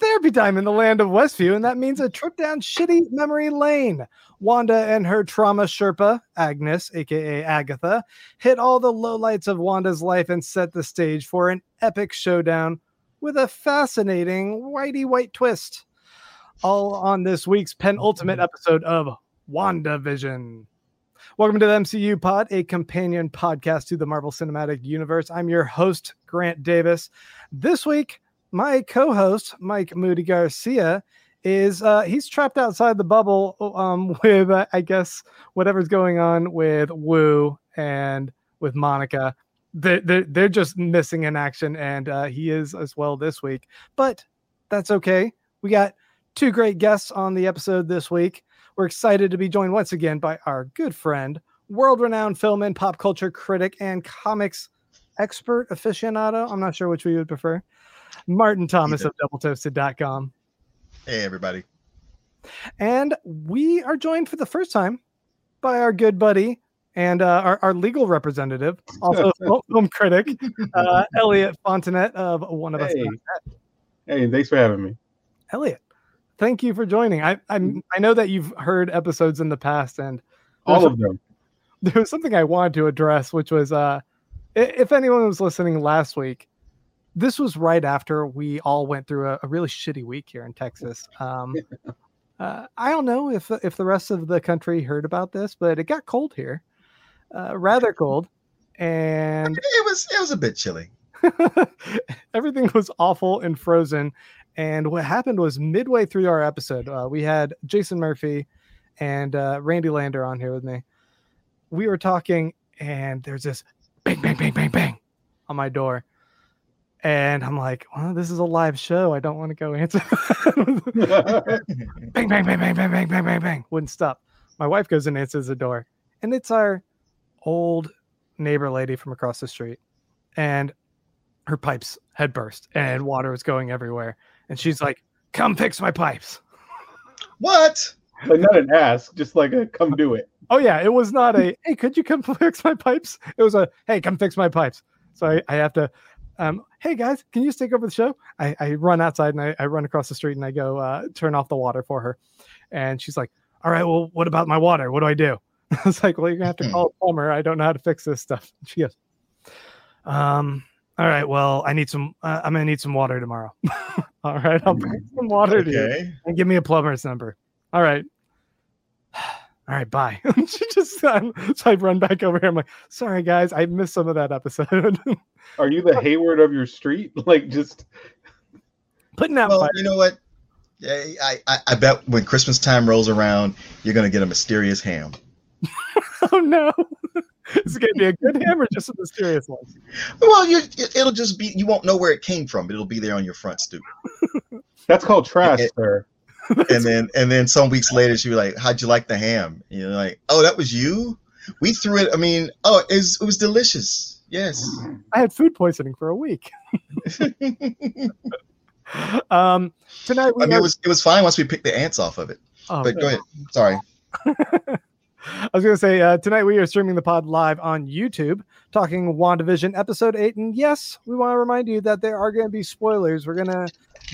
Therapy time in the land of Westview, and that means a trip down shitty memory lane. Wanda and her trauma Sherpa, Agnes, aka Agatha, hit all the lowlights of Wanda's life and set the stage for an epic showdown with a fascinating whitey white twist. All on this week's penultimate episode of WandaVision. Welcome to the MCU Pod, a companion podcast to the Marvel Cinematic Universe. I'm your host, Grant Davis. This week, my co-host Mike Moody Garcia is uh, he's trapped outside the bubble um, with uh, I guess whatever's going on with Wu and with Monica. They're, they're, they're just missing in action, and uh, he is as well this week. But that's okay. We got two great guests on the episode this week. We're excited to be joined once again by our good friend, world-renowned film and pop culture critic and comics expert aficionado. I'm not sure which we would prefer. Martin Thomas of doubletoasted.com. Hey, everybody. And we are joined for the first time by our good buddy and uh, our, our legal representative, also film critic, uh, Elliot Fontanet of One of hey. Us. Hey, thanks for having me. Elliot, thank you for joining. I I'm, I know that you've heard episodes in the past, and all of them. There was something I wanted to address, which was uh, if anyone was listening last week, this was right after we all went through a, a really shitty week here in Texas. Um, uh, I don't know if if the rest of the country heard about this, but it got cold here, uh, rather cold, and it was it was a bit chilly. everything was awful and frozen. And what happened was midway through our episode, uh, we had Jason Murphy and uh, Randy Lander on here with me. We were talking, and there's this bang, bang, bang, bang, bang on my door. And I'm like, well, this is a live show. I don't want to go answer. bang, bang, bang, bang, bang, bang, bang, bang, bang. Wouldn't stop. My wife goes and answers the door. And it's our old neighbor lady from across the street. And her pipes had burst and water was going everywhere. And she's like, come fix my pipes. What? Like not an ask, just like a come do it. Oh, yeah. It was not a, hey, could you come fix my pipes? It was a, hey, come fix my pipes. So I, I have to um, hey guys, can you take over the show? I, I run outside and I, I, run across the street and I go uh, turn off the water for her. And she's like, all right, well, what about my water? What do I do? I was like, well, you're gonna have to call a plumber. I don't know how to fix this stuff. She goes, um, all right, well, I need some, uh, I'm gonna need some water tomorrow. all right, I'll bring some water okay. to you and give me a plumber's number. All right. All right, bye. she just um, so I run back over here. I'm like, sorry guys, I missed some of that episode. Are you the Hayward of your street? Like just putting out. Well, fire. you know what? Yeah, I, I, I bet when Christmas time rolls around, you're gonna get a mysterious ham. oh no. Is it gonna be a good ham or just a mysterious one? Well, you it'll just be you won't know where it came from, but it'll be there on your front stoop. That's called trash, it, sir. And then and then some weeks later she was like, How'd you like the ham? And you're like, Oh, that was you? We threw it, I mean, oh, it was, it was delicious. Yes. I had food poisoning for a week. um, tonight I mean, have... it was it was fine once we picked the ants off of it. Oh, but man. go ahead. Sorry. I was going to say uh, tonight we are streaming the pod live on YouTube, talking WandaVision episode eight. And yes, we want to remind you that there are going to be spoilers. We're going to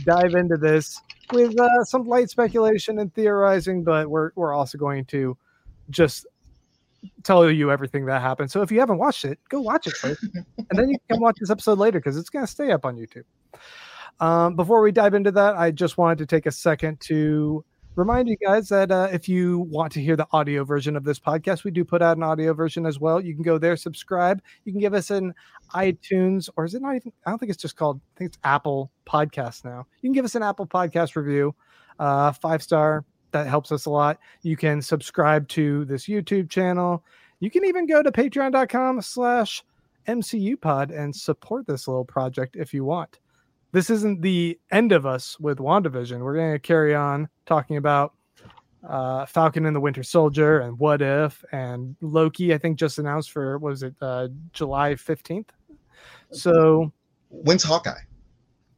dive into this with uh, some light speculation and theorizing, but we're we're also going to just tell you everything that happened. So if you haven't watched it, go watch it first, and then you can watch this episode later because it's going to stay up on YouTube. Um, before we dive into that, I just wanted to take a second to remind you guys that uh, if you want to hear the audio version of this podcast, we do put out an audio version as well. You can go there, subscribe. You can give us an iTunes, or is it not even? I don't think it's just called. I think it's Apple Podcast now. You can give us an Apple Podcast review, uh, five star that helps us a lot. You can subscribe to this YouTube channel. You can even go to patreon.com slash MCU pod and support this little project if you want. This isn't the end of us with WandaVision. We're going to carry on talking about uh, Falcon and the Winter Soldier and What If and Loki. I think just announced for was it uh, July fifteenth. So when's Hawkeye?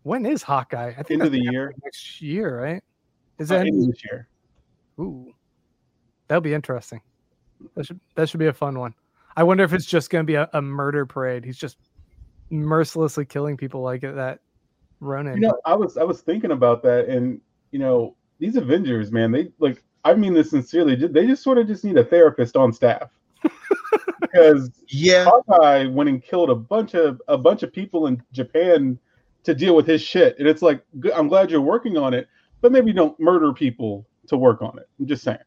When is Hawkeye? I think end of the year next year, right? Is that uh, end of this year? Ooh, that'll be interesting. That should that should be a fun one. I wonder if it's just going to be a, a, murder parade. He's just mercilessly killing people like that. Ronan. You know, I was I was thinking about that, and you know, these Avengers, man, they like. I mean this sincerely. They just sort of just need a therapist on staff because Yeah, Hawkeye went and killed a bunch of a bunch of people in Japan to deal with his shit, and it's like I'm glad you're working on it, but maybe don't murder people to work on it. I'm just saying.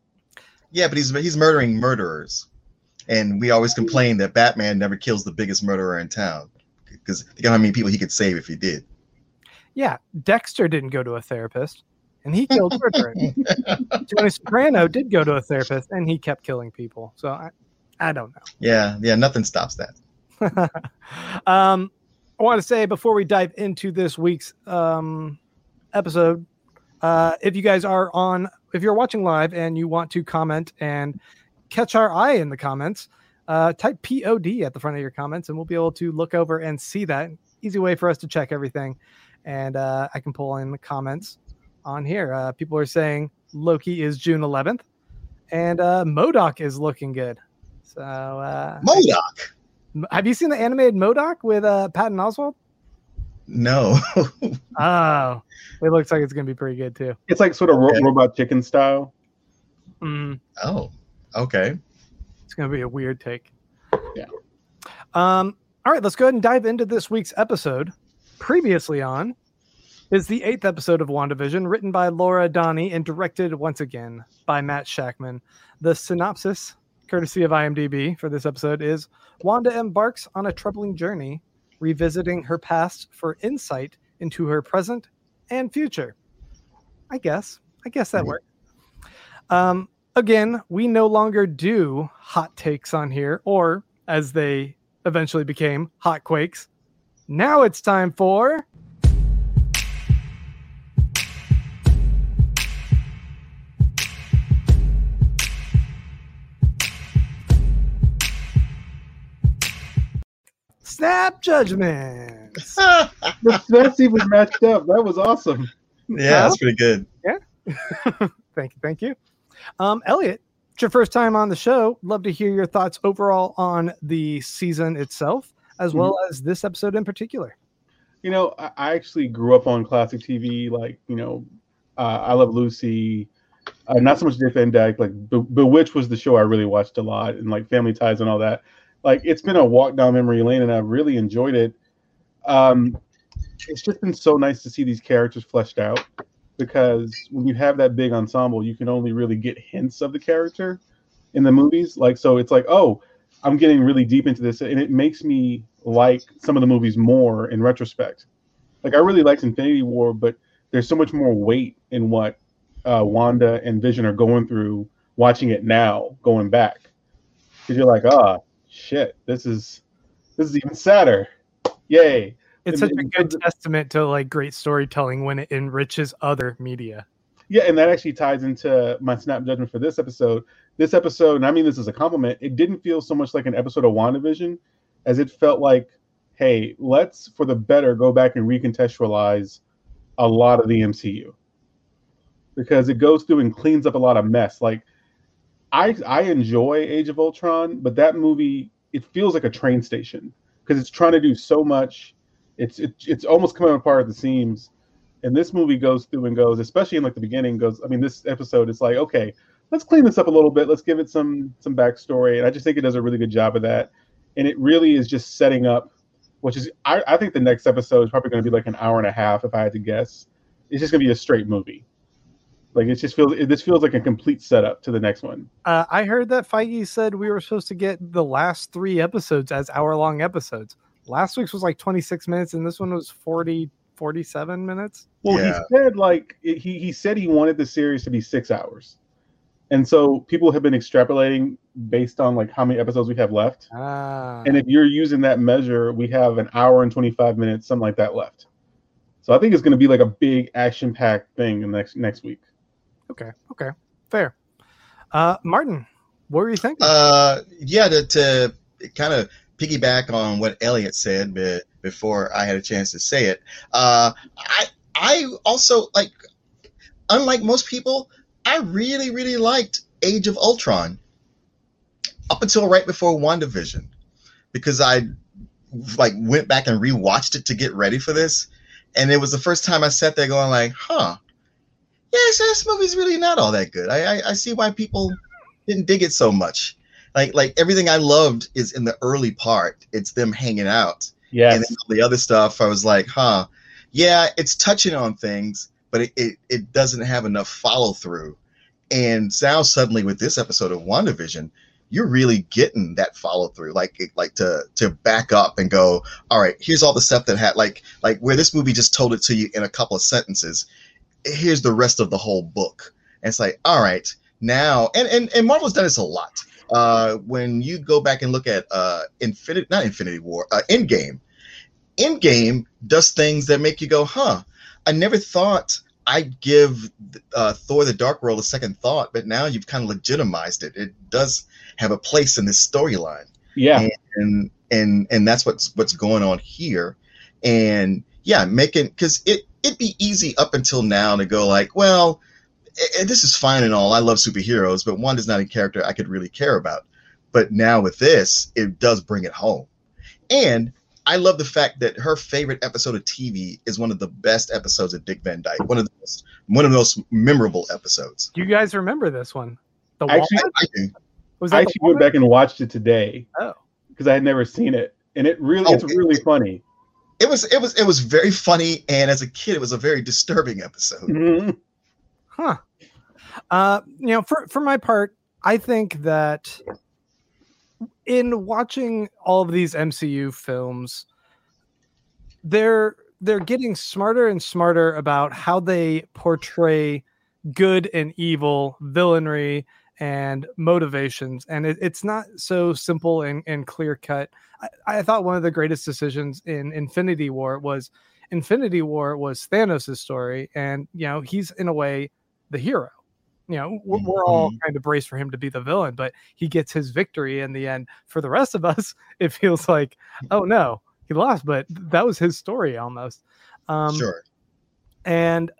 yeah, but he's he's murdering murderers, and we always complain that Batman never kills the biggest murderer in town because you know how many people he could save if he did. Yeah, Dexter didn't go to a therapist, and he killed murderers. Tony Soprano did go to a therapist, and he kept killing people. So I, I don't know. Yeah, yeah, nothing stops that. um, I want to say before we dive into this week's um, episode, uh, if you guys are on, if you're watching live and you want to comment and catch our eye in the comments, uh, type POD at the front of your comments, and we'll be able to look over and see that. Easy way for us to check everything, and uh, I can pull in the comments on here. Uh, people are saying Loki is June 11th, and uh, MODOK is looking good. So, uh, MODOK. Have you seen the animated MODOK with uh, Patton Oswalt? No. Oh, it looks like it's gonna be pretty good too. It's like sort of ro- Okay. robot chicken style. Mm, oh, okay. it's gonna be a weird take. Yeah. Um. All right, let's go ahead and dive into this week's episode. Previously on is the eighth episode of WandaVision, written by Laura Donney and directed once again by Matt Shakman. The synopsis, courtesy of IMDb for this episode, is Wanda embarks on a troubling journey, revisiting her past for insight into her present and future. I guess. I guess that Mhm. worked. Um, again, we no longer do hot takes on here, or as they eventually became, hot quakes. Now it's time for. Snap judgments. The that's even matched up. That was awesome. yeah, that's pretty good. Yeah. thank you, thank you. Um, Elliot, it's your first time on the show. Love to hear your thoughts overall on the season itself, as well as this episode in particular. You know, I, I actually grew up on classic TV, like you know, uh, I Love Lucy. Uh, not so much Dick Van Dyke. Like Be- Bewitched was the show I really watched a lot, and like Family Ties and all that. Like it's been a walk down memory lane, and I've really enjoyed it. Um, it's just been so nice to see these characters fleshed out because when you have that big ensemble, you can only really get hints of the character in the movies. Like so, it's like oh, I'm getting really deep into this, and it makes me like some of the movies more in retrospect. Like I really liked Infinity War, but there's so much more weight in what uh, Wanda and Vision are going through. Watching it now, going back, because you're like, ah, shit, this is this is even sadder. Yay! It's And- such a good testament to like great storytelling when it enriches other media. Yeah, and that actually ties into my snap judgment for this episode. This episode, and I mean this as a compliment, it didn't feel so much like an episode of WandaVision as it felt like, hey, let's for the better go back and recontextualize a lot of the MCU. Because it goes through and cleans up a lot of mess. Like I I enjoy Age of Ultron, but that movie it feels like a train station because it's trying to do so much. It's it, it's almost coming apart at the seams and this movie goes through and goes, especially in like the beginning, goes. I mean, this episode is like, okay, let's clean this up a little bit. Let's give it some some backstory, and I just think it does a really good job of that. And it really is just setting up, which is I, I think the next episode is probably going to be like an hour and a half, if I had to guess. It's just going to be a straight movie. Like it just feels. It, this feels like a complete setup to the next one. Uh, I heard that Feige said we were supposed to get the last three episodes as hour long episodes. Last week's was like 26 minutes, and this one was 40, 47 minutes. Well, Yeah. he said like he he said he wanted the series to be six hours, and so people have been extrapolating based on like how many episodes we have left. Ah, And if you're using that measure, we have an hour and 25 minutes, something like that left. So I think it's going to be like a big action packed thing in the next next week. okay, okay, fair. Uh, Martin, what were you thinking? Uh, yeah, to, to kind of piggyback on what Elliot said but before I had a chance to say it. Uh, I I also like, unlike most people, I really really liked Age of Ultron up until right before WandaVision, because I like went back and rewatched it to get ready for this, and it was the first time I sat there going like, huh, yes, this movie's really not all that good. I, I, I see why people didn't dig it so much. Like like everything I loved is in the early part. It's them hanging out. Yeah. And then all the other stuff, I was like, huh, yeah, it's touching on things, but it, it, it doesn't have enough follow through. And now suddenly with this episode of WandaVision, you're really getting that follow through, like like to to back up and go, all right, here's all the stuff that had like like where this movie just told it to you in a couple of sentences. Here's the rest of the whole book. And it's like, all right, now and and, and Marvel's done this a lot. Uh, when you go back and look at uh, Infinity, not Infinity War, uh, Endgame, Endgame does things that make you go, huh? I never thought I'd give uh, Thor: The Dark World a second thought, but now you've kind of legitimized it. It does have a place in this storyline. Yeah, and, and and and that's what's what's going on here. And yeah, making because it it'd be easy up until now to go like, well, eh, this is fine and all. I love superheroes, but one is not a character I could really care about. But now with this, it does bring it home. And I love the fact that her favorite episode of TV is one of the best episodes of Dick Van Dyke. One of the most one of the most memorable episodes. Do you guys remember this one? The actually, I, I do. Was I actually went back and watched it today. Oh, because I had never seen it, and it really oh, it's it, really funny. It was it was it was very funny, and as a kid, it was a very disturbing episode. Mm-hmm. Huh. Uh, you know, for for my part, I think that in watching all of these MCU films, they're they're getting smarter and smarter about how they portray good and evil, villainry, and motivations. And it, it's not so simple and, and clear cut. I, I, thought one of the greatest decisions in Infinity War was Infinity War was Thanos' story, and you know he's in a way the hero. You know we're, we're all kind of braced for him to be the villain but he gets his victory in the end. For the rest of us it feels like oh no he lost but that was his story almost. Um sure. and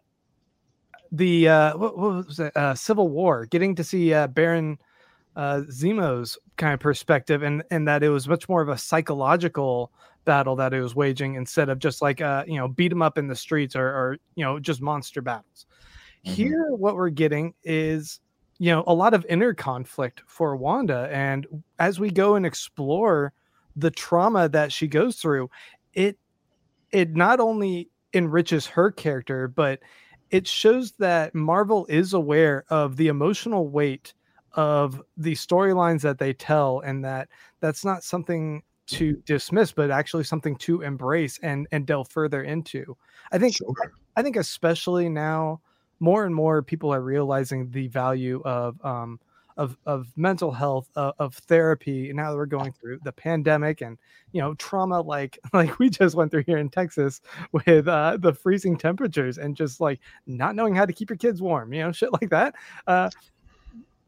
the uh what, what was it uh civil war getting to see uh baron uh zemo's kind of perspective and and that it was much more of a psychological battle that it was waging instead of just like uh you know beat him up in the streets or or you know just monster battles Mm-hmm. Here, what we're getting is, you know, a lot of inner conflict for Wanda. And as we go and explore the trauma that she goes through, it it not only enriches her character, but it shows that Marvel is aware of the emotional weight of the storylines that they tell, and that that's not something to dismiss, but actually something to embrace and and delve further into. I think sure. I think especially now more and more people are realizing the value of um, of of mental health, uh, of therapy. And now that we're going through the pandemic and you know trauma, like like we just went through here in Texas with uh, the freezing temperatures and just like not knowing how to keep your kids warm, you know, shit like that. Uh,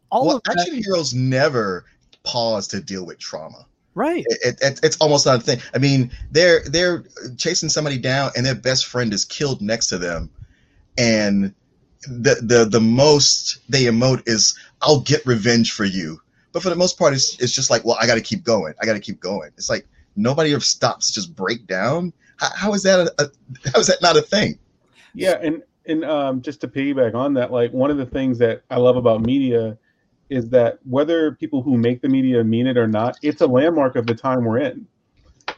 all well, action heroes never pause to deal with trauma right it, it, it's almost not a thing i mean they're they're chasing somebody down and their best friend is killed next to them and the the the most they emote is I'll get revenge for you. But for the most part, it's it's just like, well, I got to keep going. I got to keep going. It's like nobody ever stops just break down. how, how is that a, a, how is that not a thing? Yeah, and and um, just to piggyback on that, like one of the things that I love about media is that whether people who make the media mean it or not, it's a landmark of the time we're in.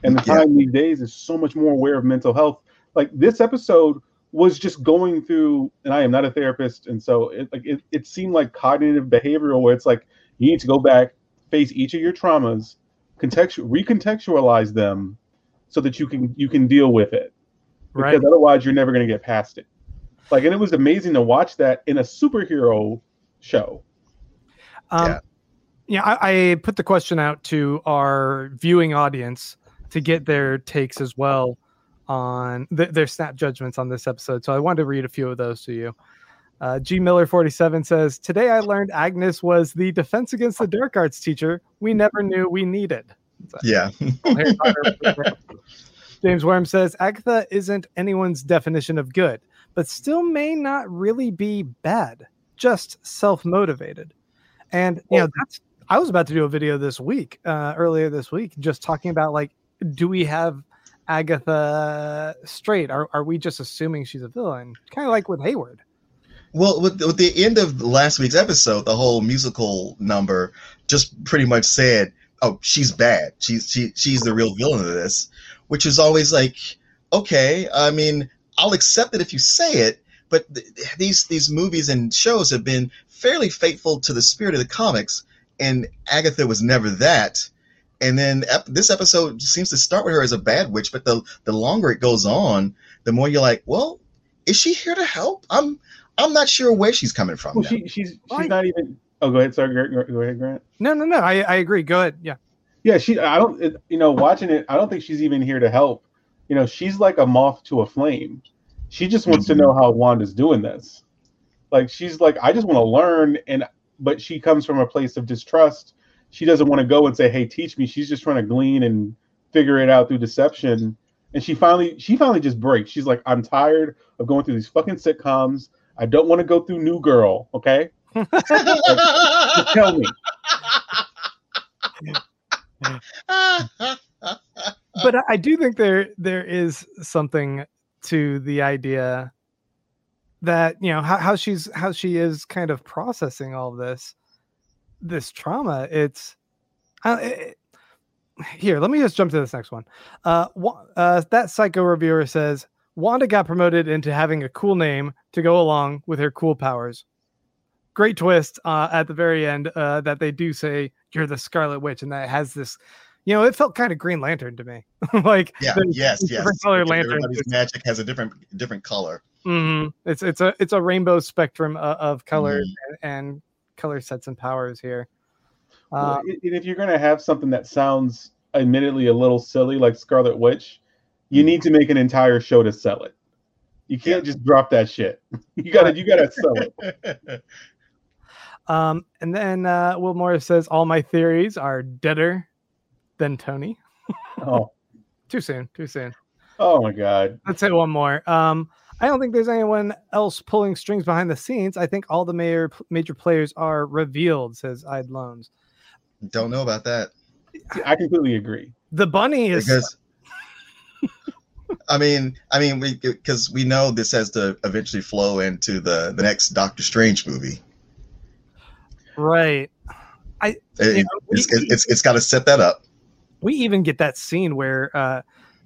And the time yeah. these days is so much more aware of mental health. Like this episode was just going through and i am not a therapist and so it like it, it seemed like cognitive behavioral where it's like you need to go back face each of your traumas contextual recontextualize them so that you can you can deal with it. Because right. otherwise you're never going to get past it. Like and it was amazing to watch that in a superhero show. Um yeah, yeah I, I put the question out to our viewing audience to get their takes as well on th- their snap judgments on this episode. So I wanted to read a few of those to you. Uh, G Miller 47 says, Today I learned Agnes was the defense against the dark arts teacher we never knew we needed. So, yeah. James Worm says, Agatha isn't anyone's definition of good, but still may not really be bad, just self motivated. And, you know, that's, I was about to do a video this week, uh, earlier this week, just talking about like, do we have Agatha straight? Are are we just assuming she's a villain? Kind of like with Hayward. Well, with, with the end of last week's episode, the whole musical number just pretty much said, "Oh, she's bad. She's she she's the real villain of this," which is always like, okay. I mean, I'll accept it if you say it, but th- these these movies and shows have been fairly faithful to the spirit of the comics, and Agatha was never that. And then ep- this episode seems to start with her as a bad witch, but the the longer it goes on, the more you're like, well, is she here to help? I'm I'm not sure where she's coming from. Well, she, she's she's Why? not even. Oh, go ahead. Sorry, Grant, go ahead, Grant. No, no, no. I, I agree. Go ahead. Yeah. Yeah, she. I don't. it- You know, watching it, I don't think she's even here to help. You know, she's like a moth to a flame. She just wants to Mhm. know how Wanda's doing this. Like she's like, I just want to learn, and but she comes from a place of distrust. She doesn't want to go and say, "Hey, teach me." She's just trying to glean and figure it out through deception. And she finally, she finally just breaks. She's like, "I'm tired of going through these fucking sitcoms. I don't want to go through New Girl." Okay, just tell me. but I, I do think there there is something to the idea that you know how, how she's how she is kind of processing all this this trauma it's uh, it, here let me just jump to this next one uh, uh that psycho reviewer says wanda got promoted into having a cool name to go along with her cool powers great twist uh, at the very end uh, that they do say you're the scarlet witch and that has this you know, it felt kind of Green Lantern to me. like yeah, yes, yes. color lanterns. Everybody's magic has a different different color. Mhm. It's it's a it's a rainbow spectrum of, of colors Mm-hmm. and, and color sets and powers here. Well, Uh, and if you're gonna have something that sounds admittedly a little silly like Scarlet Witch, you need to make an entire show to sell it. You can't just drop that shit. You gotta you gotta sell it. um, and then uh, Will Morris says all my theories are deader than Tony. Oh, Too soon. Too soon. oh my god. Let's say one more. Um, I don't think there's anyone else pulling strings behind the scenes. I think all the major major players are revealed. Says Ide Loans. Don't know about that I completely agree. The bunny is because. I mean, I mean, we because we know this has to eventually flow into the the next Doctor Strange movie. right. It, You know, it's, we- it's it's got to set that up. we even get that scene where uh,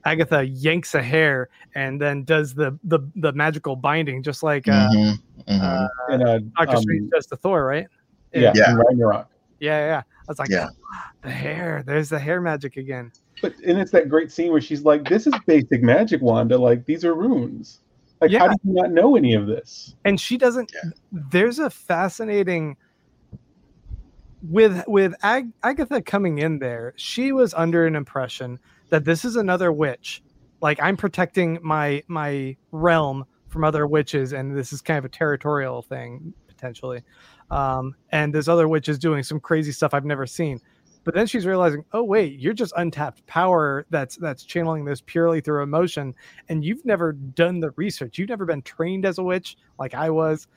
Agatha yanks a hair and then does the the, the magical binding, just like uh, Mhm, mhm. uh, And uh, Doctor um, Strange does to Thor, right? yeah, Yeah. Ragnarok. yeah, yeah. I was like, Yeah. the hair. There's the hair magic again. But and it's that great scene where she's like, "This is basic magic, Wanda. Like these are runes. Like how Yeah. do you not know any of this?" and she doesn't Yeah. there's a fascinating with with Ag- agatha coming in there she was under an impression that this is another witch. Like i'm protecting my my realm from other witches and this is kind of a territorial thing potentially. Um and this other witch is doing some crazy stuff i've never seen. But then she's realizing oh wait you're just untapped power that's that's channeling this purely through emotion and you've never done the research. You've never been trained as a witch like i was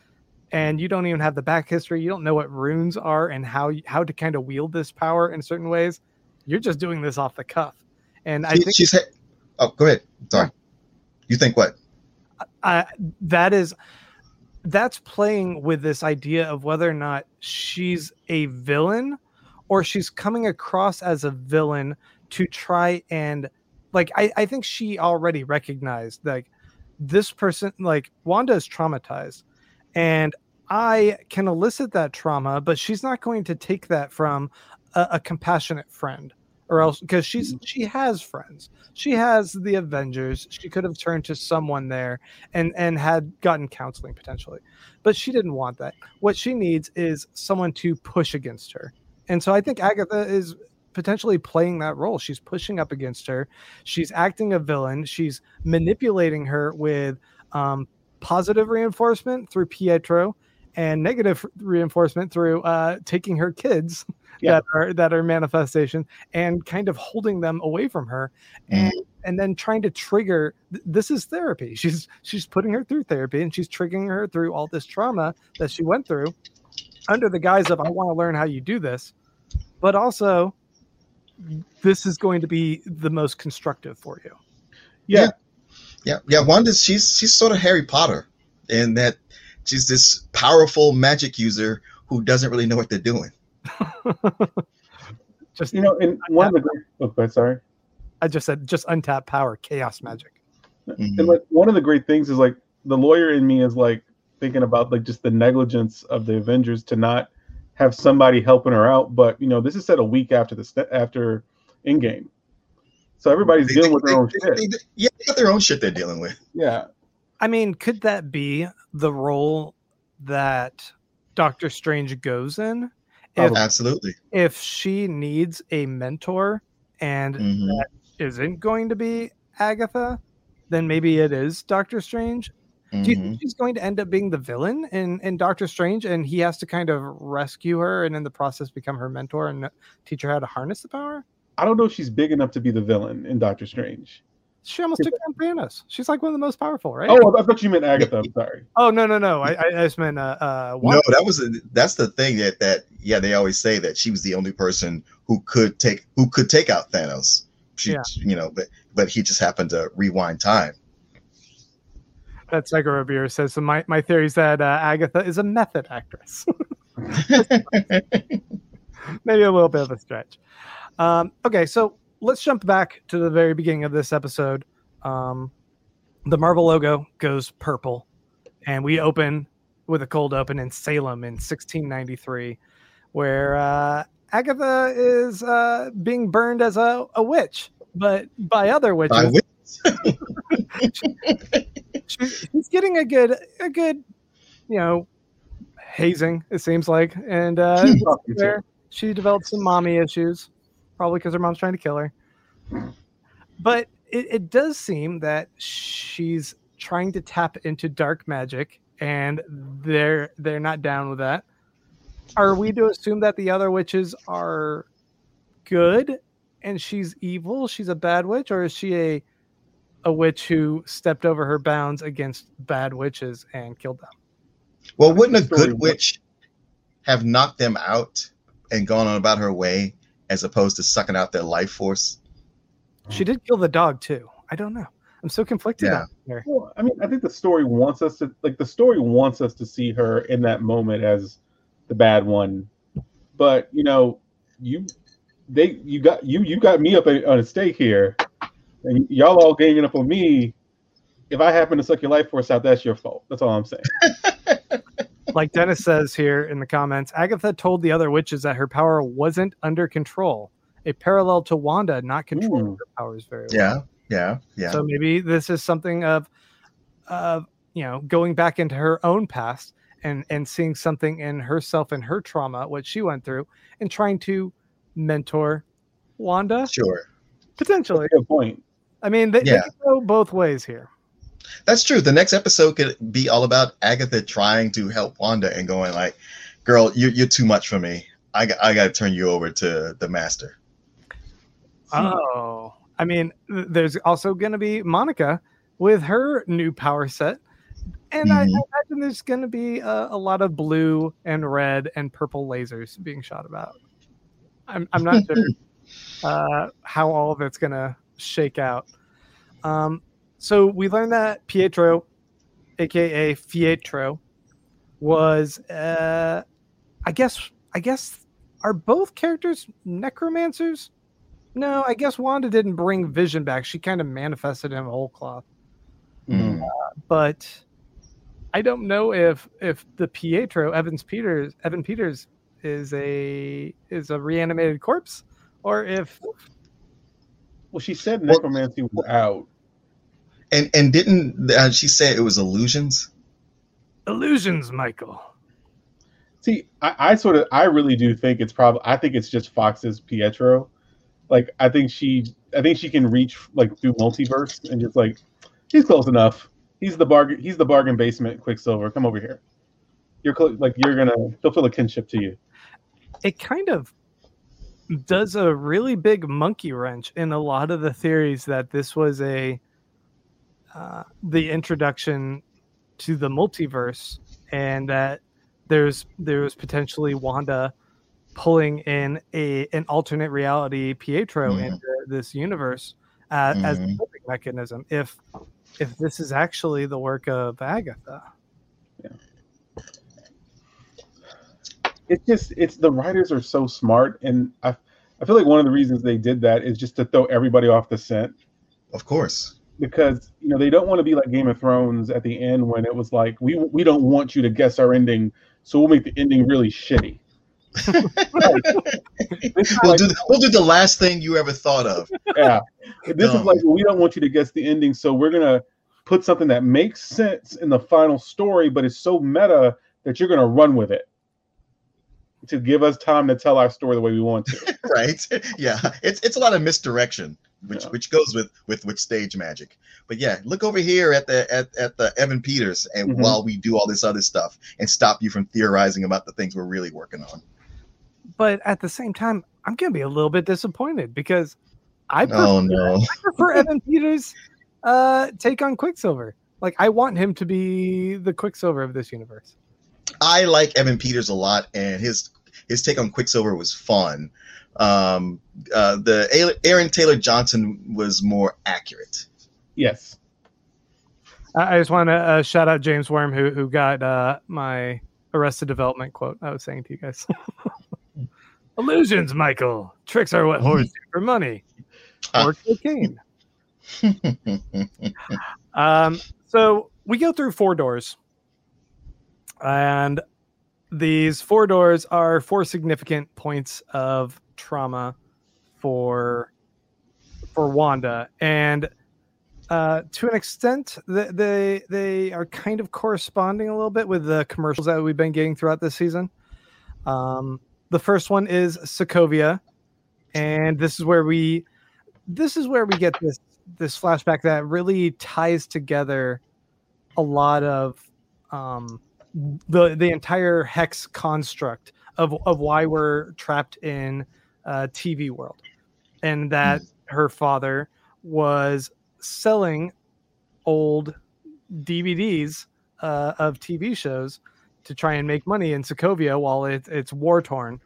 and you don't even have the back history. You don't know what runes are and how how to kind of wield this power in certain ways. You're just doing this off the cuff and i She- think she's. Oh, go ahead. Sorry. You think what? uh, that is that's playing with this idea of whether or not she's a villain or she's coming across as a villain to try and like I, I think she already recognized like this person like wanda is traumatized and i can elicit that trauma but she's not going to take that from a, a compassionate friend or else because she's she has friends. She has the avengers. She could have turned to someone there and and had gotten counseling potentially. But she didn't want that. What she needs is someone to push against her. And so i think agatha is potentially playing that role. She's pushing up against her. She's acting a villain. She's manipulating her with um, positive reinforcement through pietro and negative reinforcement through uh, taking her kids Yeah. that are that are manifestation and kind of holding them away from her and mm-hmm. and then trying to trigger this is therapy she's she's putting her through therapy and she's triggering her through all this trauma that she went through under the guise of i want to learn how you do this but also this is going to be the most constructive for you Yeah. Yeah, yeah. Wanda, she's she's sort of Harry Potter in that she's this powerful magic user who doesn't really know what they're doing. just You know, and one of the great, oh, go sorry. I just said just untapped power, chaos magic. Mhm. And like one of the great things is like the lawyer in me is like thinking about like just the negligence of the Avengers to not have somebody helping her out. But you know, this is set a week after the st- after Endgame, so everybody's They- dealing they- with their own they- shit. they- yeah, they got their own shit they're dealing with. Yeah, I mean, could that be the role that Doctor Strange goes in? If Absolutely. if she needs a mentor and Mhm. that isn't going to be Agatha, then maybe it is Doctor Strange. Do you think she's going to end up being the villain in, in Doctor Strange and he has to kind of rescue her and in the process become her mentor and teach her how to harness the power? I don't know if she's big enough to be the villain in Doctor Strange. She almost took down Thanos. She's like one of the most powerful, right? Oh, I thought you meant Agatha. I'm sorry. Oh, no, no, no. I, I I just meant uh, uh, No, that was a, that's the thing that that yeah they always say that she was the only person who could take who could take out Thanos. She Yeah. you know but but he just happened to rewind time. That Segura Beer says so. My, my theory is that uh, Agatha is a method actress. Maybe a little bit of a stretch. Um, okay, so let's jump back to the very beginning of this episode. Um, the Marvel logo goes purple, and we open with a cold open in Salem in 1693, where uh, Agatha is uh, being burned as a, a witch, but by other witches. By she, she's getting a good a good you know hazing it seems like and uh she developed some mommy issues probably because her mom's trying to kill her. But it, it does seem that she's trying to tap into dark magic and they're they're not down with that. Are we to assume that the other witches are good and she's evil she's a bad witch or is she a a witch who stepped over her bounds against bad witches and killed them? Well, wouldn't a good witch have knocked them out and gone on about her way as opposed to sucking out their life force? she did kill the dog too i don't know i'm so conflicted Yeah. on Well, I mean, I think the story wants us to like the story wants us to see her in that moment as the bad one, but you know, you they you got you you got me up a- on a stake here, and y'all all ganging up on me. If I happen to suck your life force out, that's your fault. That's all I'm saying. like dennis says here in the comments agatha told the other witches that her power wasn't under control a parallel to wanda not controlling Ooh. her powers very well Yeah, yeah, yeah. So maybe this is something of, of you know, going back into her own past and and seeing something in herself and her trauma, what she went through, and trying to mentor Wanda sure. potentially. Good point. I mean, they, they Yeah. could go both ways here. That's true. The next episode could be all about Agatha trying to help Wanda and going like, "Girl, you're you're too much for me. I got I got to turn you over to the master." Oh, I mean, there's also going to be Monica with her new power set. And I, I Mhm. imagine there's going to be a, a lot of blue and red and purple lasers being shot about. I'm, I'm not sure uh, how all of it's going to shake out. Um, so we learned that Pietro, aka Fietro, was, uh, I guess, I guess, are both characters necromancers? No, I guess Wanda didn't bring Vision back. She kind of manifested him whole cloth. Mhm. But I don't know if if the Pietro Evans Peters Evan Peters is a is a reanimated corpse or if Well, she said Well- necromancy was out. And and didn't uh, she say it was illusions? illusions, Michael. See, I, I sort of, I really do think it's probably, I think it's just Fox's Pietro. Like, I think she, I think she can reach like through multiverse and just like, he's close enough. He's the bargain, he's the bargain basement Quicksilver. Come over here. You're cl- like, you're gonna, he'll feel a kinship to you. It kind of does a really big monkey wrench in a lot of the theories that this was a uh, the introduction to the multiverse and that there's there was potentially Wanda pulling in a an alternate reality Pietro Mhm. into this universe uh, as a Mhm. coping mechanism if if this is actually the work of Agatha. Yeah. It's just it's the writers are so smart and I I feel like one of the reasons they did that is just to throw everybody off the scent Of course. Because you know they don't want to be like Game of Thrones at the end when it was like we we don't want you to guess our ending, so we'll make the ending really shitty. We'll like- do we'll do the last thing you ever thought of. yeah, this No. is like we don't want you to guess the ending, so we're gonna put something that makes sense in the final story, but it's so meta that you're gonna run with it to give us time to tell our story the way we want to. right? Yeah, it's it's a lot of misdirection, which Yeah. which goes with with with stage magic. But yeah, look over here at the at, at the Evan Peters, and Mhm. while we do all this other stuff, and stop you from theorizing about the things we're really working on. But at the same time, I'm gonna be a little bit disappointed because I prefer, Oh no! I prefer Evan Peters' uh, take on Quicksilver. Like I want him to be the Quicksilver of this universe. I like Evan Peters a lot, and his his take on Quicksilver was fun. Um, uh, the Aaron Taylor Johnson was more accurate. yes. I I just want to uh, shout out James Worm who who got uh, my Arrested Development quote. I was saying to you guys. Illusions, Michael. Tricks are what whores do for money or cocaine. Um, so we go through four doors, and these four doors are four significant points of trauma for for Wanda, and uh, to an extent, th- they they are kind of corresponding a little bit with the commercials that we've been getting throughout this season. Um, the first one is Sokovia, and this is where we this is where we get this this flashback that really ties together a lot of um, the the entire hex construct of of why we're trapped in uh, TV world, and that her father was selling old DVDs uh, of TV shows to try and make money in Sokovia while it, it's war torn,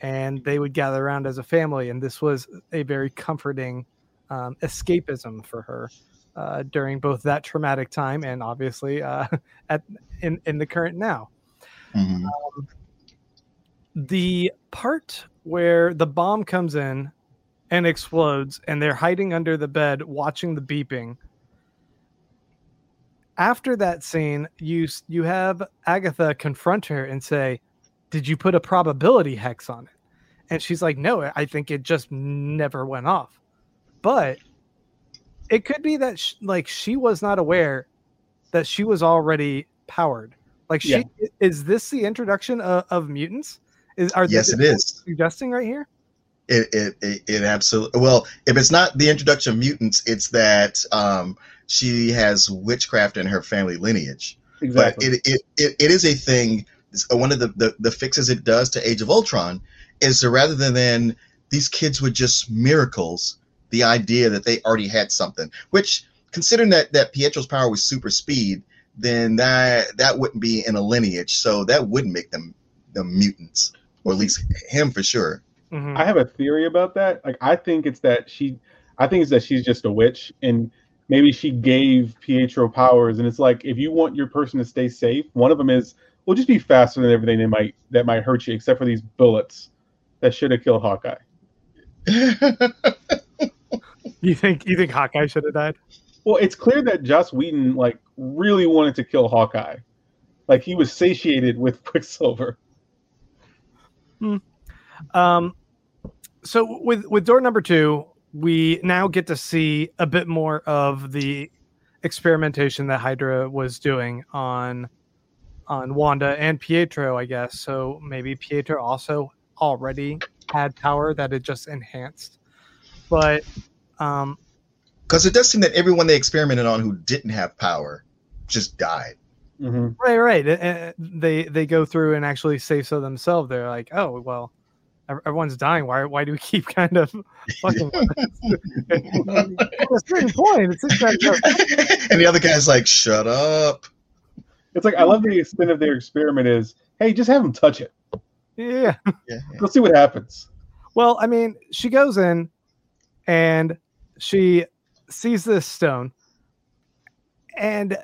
and they would gather around as a family, and this was a very comforting um, escapism for her uh, during both that traumatic time and obviously uh, at in in the current now. Mhm. The part where the bomb comes in and explodes, and they're hiding under the bed watching the beeping. After that scene, you you have Agatha confront her and say, "Did you put a probability hex on it?" And she's like, "No, I think it just never went off." But it could be that sh- like she was not aware that she was already powered. Like she Yeah. is this the introduction of, of mutants? Is are Yes, it is suggesting right here? It, it it it absolutely well. If it's not the introduction of mutants, it's that um, she has witchcraft in her family lineage. Exactly. But it, it, it, it is a thing. One of the, the, the fixes it does to Age of Ultron is to rather than, than these kids were just miracles, the idea that they already had something, which considering that, that Pietro's power was super speed, then that that wouldn't be in a lineage. So that wouldn't make them the mutants, or at least him for sure. Mhm. I have a theory about that. Like, I think it's that she, I think it's that she's just a witch, and maybe she gave Pietro powers. And it's like, if you want your person to stay safe, one of them is, well, just be faster than everything that might that might hurt you, except for these bullets that should have killed Hawkeye. You think you think Hawkeye should have died? Well, it's clear that Joss Whedon like really wanted to kill Hawkeye. Like he was satiated with Quicksilver. Um, so with with door number two, we now get to see a bit more of the experimentation that Hydra was doing on on Wanda and Pietro, I guess. So maybe Pietro also already had power that it just enhanced. But um, Because it does seem that everyone they experimented on who didn't have power just died. Hmm right, right, uh, uh, they they go through and actually say so themselves. They're like, oh well, everyone's dying. Why why do we keep kind of fucking? At a certain point, it's just that and the other guy's like, "Shut up." It's like I love the extent of their experiment is, hey, just have them touch it. yeah. Yeah, yeah. Let's see what happens. Well, I mean, she goes in and she sees this stone and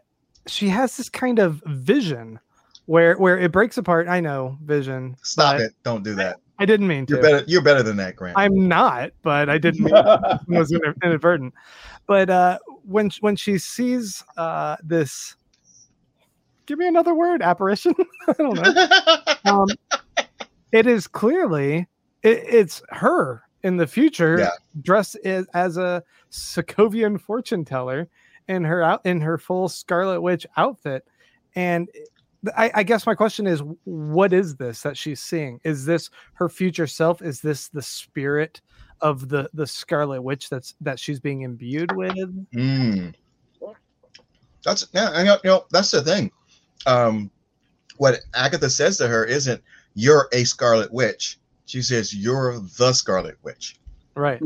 she has this kind of vision where where it breaks apart. I know vision. Stop it! Don't do that. I didn't mean to. You're better. You're better than that, Grant. I'm not, but I didn't mean it was inad- inadvertent. But uh, when when she sees uh, this, give me another word, apparition. I don't know. Um, it is clearly it, it's her in the future, Yeah. dressed as, as a Sokovian fortune teller in her out in her full Scarlet Witch outfit, and. I, I guess my question is, what is this that she's seeing? Is this her future self? Is this the spirit of the the Scarlet Witch that's that she's being imbued with? Mm. That's yeah, I know, you know that's the thing. Um, what Agatha says to her isn't "You're a Scarlet Witch." She says "You're the Scarlet Witch." Right.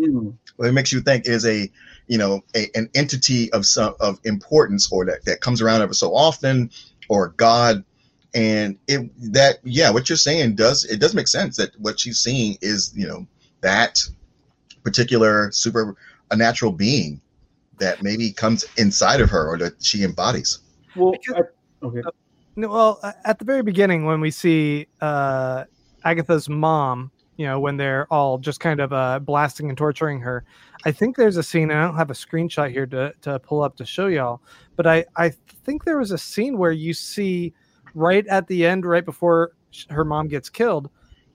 What it makes you think is a you know a, an entity of some of importance or that that comes around ever so often or God. And it that yeah, what you're saying does it does make sense that what she's seeing is you know that particular super a natural being that maybe comes inside of her or that she embodies. Well, Because- I, okay. No, well, at the very beginning, when we see uh, Agatha's mom, you know, when they're all just kind of uh, blasting and torturing her, I think there's a scene. And I don't have a screenshot here to, to pull up to show y'all, but I, I think there was a scene where you see right at the end, right before her mom gets killed,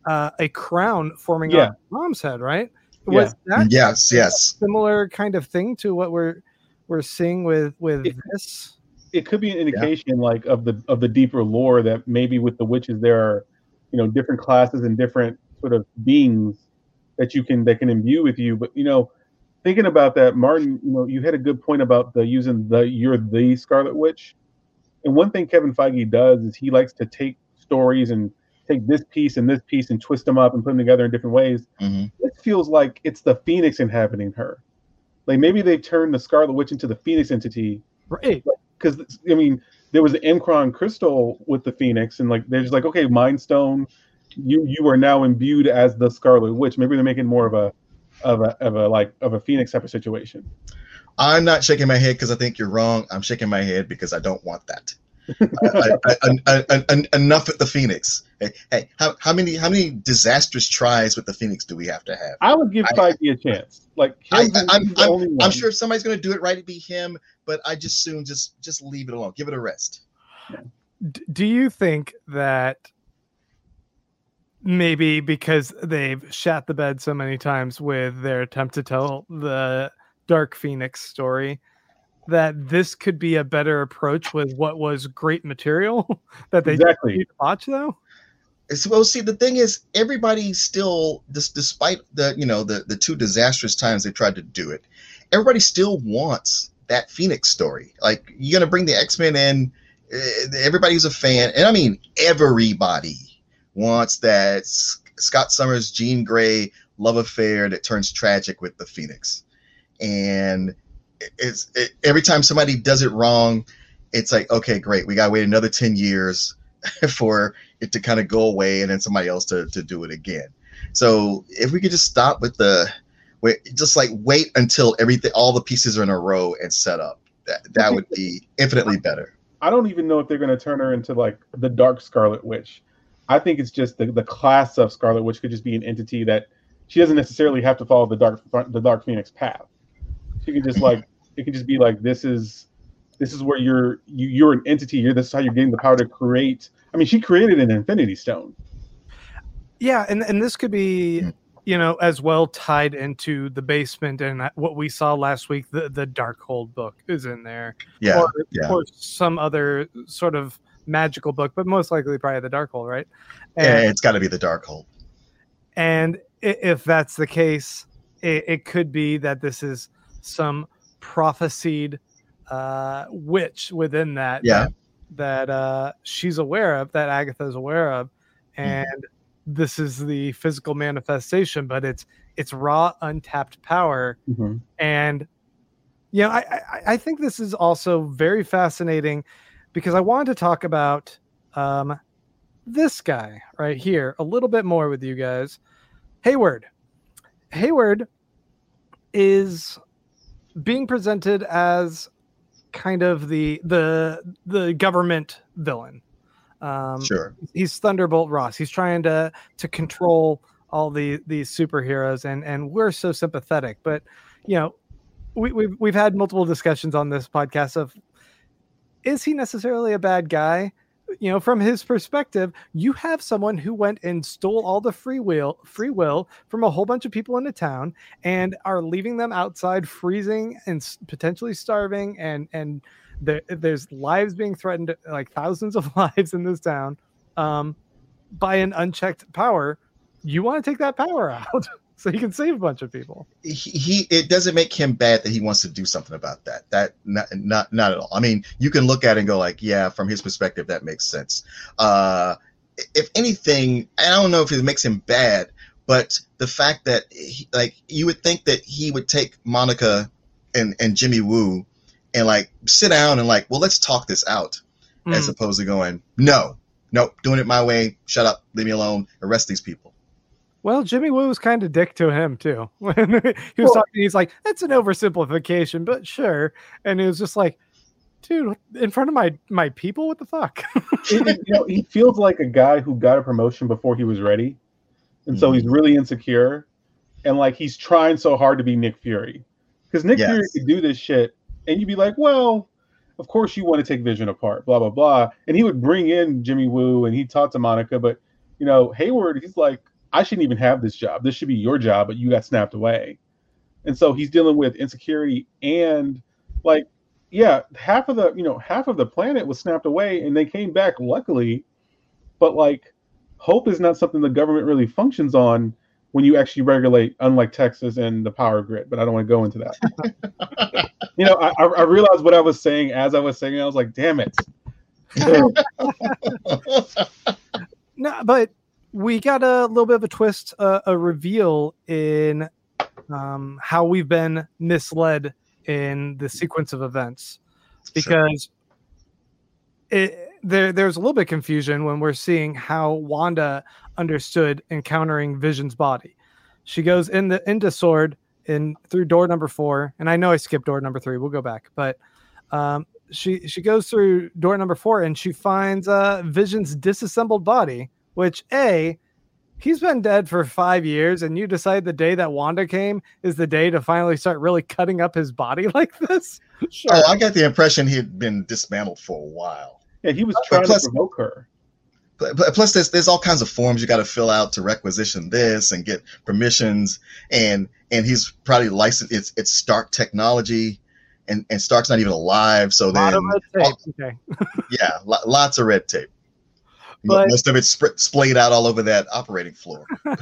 uh, a crown forming Yeah. on mom's head, right? Was that Yes, yes. similar kind of thing to what we're we're seeing with with It- this? it could be an indication like of the of the deeper lore that maybe with the witches there are you know different classes and different sort of beings that you can that can imbue with you but you know thinking about that martin you know you had a good point about the using the you're the scarlet witch. And one thing kevin feige does is he likes to take stories and take this piece and this piece and twist them up and put them together in different ways. Hmm it feels like it's the phoenix inhabiting her. Like maybe they've turned the scarlet witch into the phoenix entity. Right. because I mean, there was an M'Kraan crystal with the Phoenix, and like they're just like, okay, Mind Stone, you you are now imbued as the Scarlet Witch. Maybe they're making more of a of a of a like of a Phoenix type of situation. I'm not shaking my head because I think you're wrong. I'm shaking my head because I don't want that. I, I, I, I, I, enough with the Phoenix. Hey, hey, how, how many how many disastrous tries with the Phoenix do we have to have? I would give I- Feige a chance. Like I, him, I, I'm, he's the only I'm. I'm sure if somebody's going to do it right, it'd be him. But I just soon just just leave it alone. Give it a rest. Do you think that maybe because they've shat the bed so many times with their attempt to tell the Dark Phoenix story that this could be a better approach with what was great material that they exactly. didn't watch though? Well, see, the thing is, everybody still, dis- despite the you know the the two disastrous times they tried to do it, everybody still wants that Phoenix story. Like you're gonna bring the X Men in, eh, everybody's a fan, and I mean everybody wants that Scott Summers, Jean Grey love affair that turns tragic with the Phoenix, and it's it, every time somebody does it wrong, it's like okay, great, we gotta wait another ten years for it to kind of go away and then somebody else to, to do it again. So if we could just stop with the wait, just like wait until everything, all the pieces are in a row and set up, that that would be infinitely better. I don't even know if they're going to turn her into like the Dark Scarlet Witch. I think it's just the, the class of Scarlet Witch could just be an entity that she doesn't necessarily have to follow the Dark the Dark Phoenix path. She can just like it can just be like this is this is where you're you, you're an entity. You're this is how you're getting the power to create. I mean, she created an Infinity Stone. Yeah, and and this could be Hmm. you know as well tied into the basement and what we saw last week. The the Darkhold book is in there. Yeah, or, yeah. or some other sort of magical book, but most likely probably the Darkhold, right? yeah, it's got to be the Darkhold. and if that's the case, it, it could be that this is some prophesied uh, witch within that. Yeah. That, that uh, she's aware of, that Agatha's aware of, Hmm. and this is the physical manifestation, but it's it's raw, untapped power and you know I, I i think this is also very fascinating because i wanted to talk about um this guy right here a little bit more with you guys hayward hayward is being presented as kind of the the the government villain. Um, Sure. he's Thunderbolt Ross. He's trying to to control all the these superheroes, and and we're so sympathetic. But you know, we, we've we've had multiple discussions on this podcast of is he necessarily a bad guy? You know, from his perspective, you have someone who went and stole all the free will free will from a whole bunch of people in the town and are leaving them outside freezing and potentially starving and and there, there's lives being threatened like thousands of lives in this town um, by an unchecked power you want to take that power out so he can save a bunch of people. He, he it doesn't make him bad that he wants to do something about that. That not not not at all. I mean you can look at it and go like yeah from his perspective that makes sense. Uh if anything i don't know if it makes him bad but the fact that he, like you would think that he would take monica and and jimmy woo and like sit down and like well let's talk this out. As Mm. opposed to going no nope doing it my way shut up leave me alone arrest these people well jimmy woo was kind of dick to him too. When he was Well- talking he's like that's an oversimplification but sure. And it was just like dude in front of my my people? What the fuck? It- it- you know, he feels like a guy who got a promotion before he was ready, and so mm-hmm. he's really insecure, and like he's trying so hard to be Nick Fury, because Nick Yes. Fury could do this shit, and you'd be like, well, of course you want to take Vision apart, blah blah blah, and he would bring in Jimmy Woo, and he'd talk to Monica, but you know Hayward, he's like, I shouldn't even have this job. This should be your job, but you got snapped away, and so he's dealing with insecurity and like yeah, half of the you know half of the planet was snapped away, and they came back luckily. But like, hope is not something the government really functions on when you actually regulate, unlike Texas and the power grid. But I don't want to go into that. you know, I, I I realized what I was saying as I was saying. it. I was like, damn it. No, but we got a little bit of a twist, uh, a reveal in um, how we've been misled in the sequence of events because it, there there's a little bit of confusion when we're seeing how Wanda understood encountering Vision's body. She goes in the into Sword in through door number four, and I know I skipped door number three. We'll go back, but um, she she goes through door number four and she finds uh, Vision's disassembled body. Which a he's been dead for five years, and you decide the day that Wanda came is the day to finally start really cutting up his body like this. Sure. oh i got the impression he had been dismantled for a while Yeah, he was But trying plus- to provoke her. Pl- pl- plus there's there's all kinds of forms you got to fill out to requisition this and get permissions and and he's probably licensed it's it's stark technology and and stark's not even alive so lot then of red tape. Okay. yeah lo- lots of red tape But- most of it sp- splayed out all over that operating floor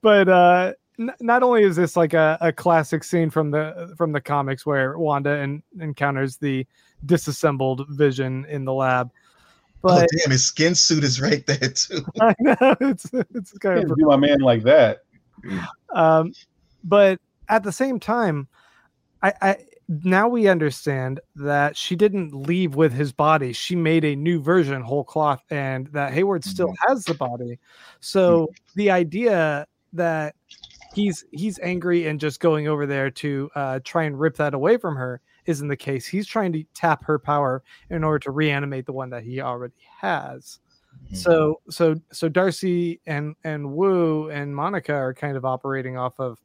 but uh n- not only is this like a, a classic scene from the from the comics where Wanda en- encounters the disassembled vision in the lab, oh but damn his skin suit is right there too I know it's it's kind of do my man like that. um but at the same time I, I now we understand that she didn't leave with his body. She made a new version whole cloth and that hayward still mm-hmm. has the body. So mm-hmm. the idea that he's he's angry and just going over there to uh, try and rip that away from her isn't the case. He's trying to tap her power in order to reanimate the one that he already has. Mm-hmm. So so so Darcy and and Woo and Monica are kind of operating off of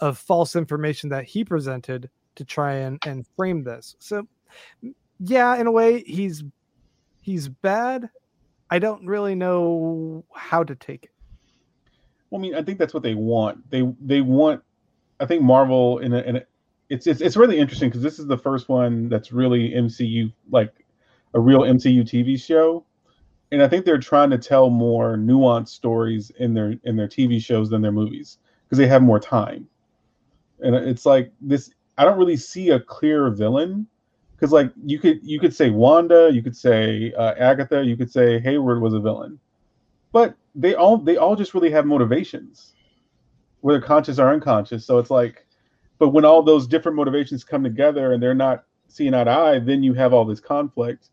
of false information that he presented to try and and frame this. So yeah, in a way he's he's bad. I don't really know how to take it. Well, I mean, I think that's what they want. They they want. I think Marvel in a, in a it's it's it's really interesting because this is the first one that's really MCU like a real MCU TV show, and I think they're trying to tell more nuanced stories in their in their TV shows than their movies because they have more time. And it's like this. I don't really see a clear villain because like you could you could say Wanda, you could say uh, Agatha, you could say Hayward was a villain, but they all they all just really have motivations, whether conscious or unconscious. So it's like, but when all those different motivations come together and they're not seeing eye to eye, then you have all this conflict,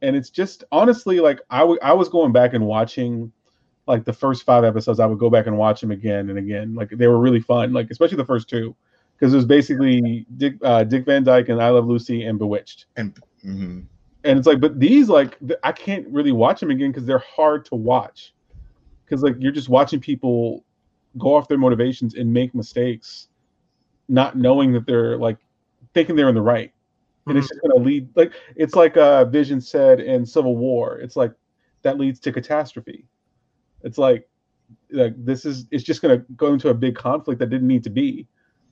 and it's just honestly like I w- I was going back and watching like the first five episodes. I would go back and watch them again and again. Like they were really fun. Like especially the first two. Because it was basically Dick uh, Dick Van Dyke and I Love Lucy and Bewitched. And mhm. and it's like but these like i can't really watch them again because they're hard to watch. Because like you're just watching people go off their motivations and make mistakes not knowing that they're like thinking they're in the right. And it's just going to lead like it's like uh vision said in civil war it's like that leads to catastrophe. It's like like this is it's just going to go into a big conflict that didn't need to be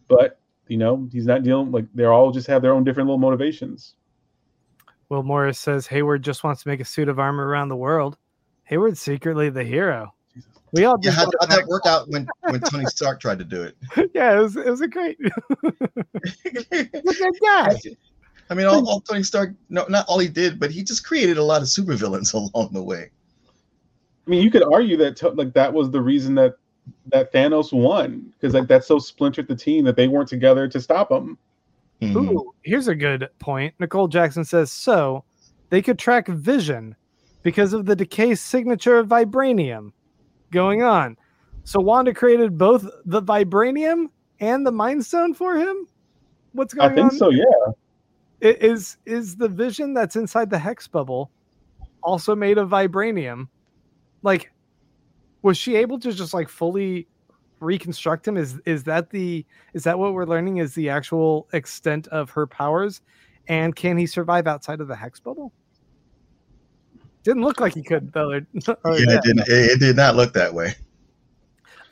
but you know he's not dealing like they're all just have their own different little motivations Will Morris says Hayward just wants to make a suit of armor around the world. Hayward's secretly the hero. We all Yeah, how, want how'd that work out when, when Tony Stark tried to do it? yeah, it was it was a great look at that. I mean, all, all Tony Stark, no, not all he did, but he just created a lot of supervillains along the way. I mean, you could argue that like that was the reason that that Thanos won because like that's so splintered the team that they weren't together to stop him. Mhm. Ooh, here's a good point. Nicole Jackson says so they could track vision because of the decay signature of vibranium going on. So Wanda created both the vibranium and the mind stone for him. What's going on? I think on? so. Yeah. I- Is is the vision that's inside the hex bubble also made of vibranium? Like, was she able to just like fully reconstruct him? Is is that the is that what we're learning? Is the actual extent of her powers, and can he survive outside of the hex bubble? Didn't look like he could though. or- or- yeah, it, didn't, it, did not look that way.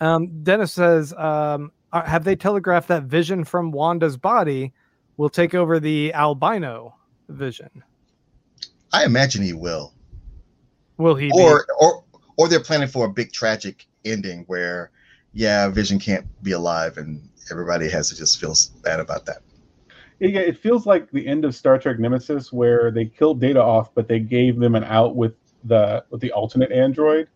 Um, Dennis says, um, uh, have they telegraphed that vision from Wanda's body will take over the albino vision? I imagine he will, Will he? be- or or they're planning for a big tragic ending where, yeah, Vision can't be alive, and everybody has to just feel bad about that. Yeah, it feels like the end of Star Trek Nemesis, where they killed Data off, but they gave them an out with the with the alternate android.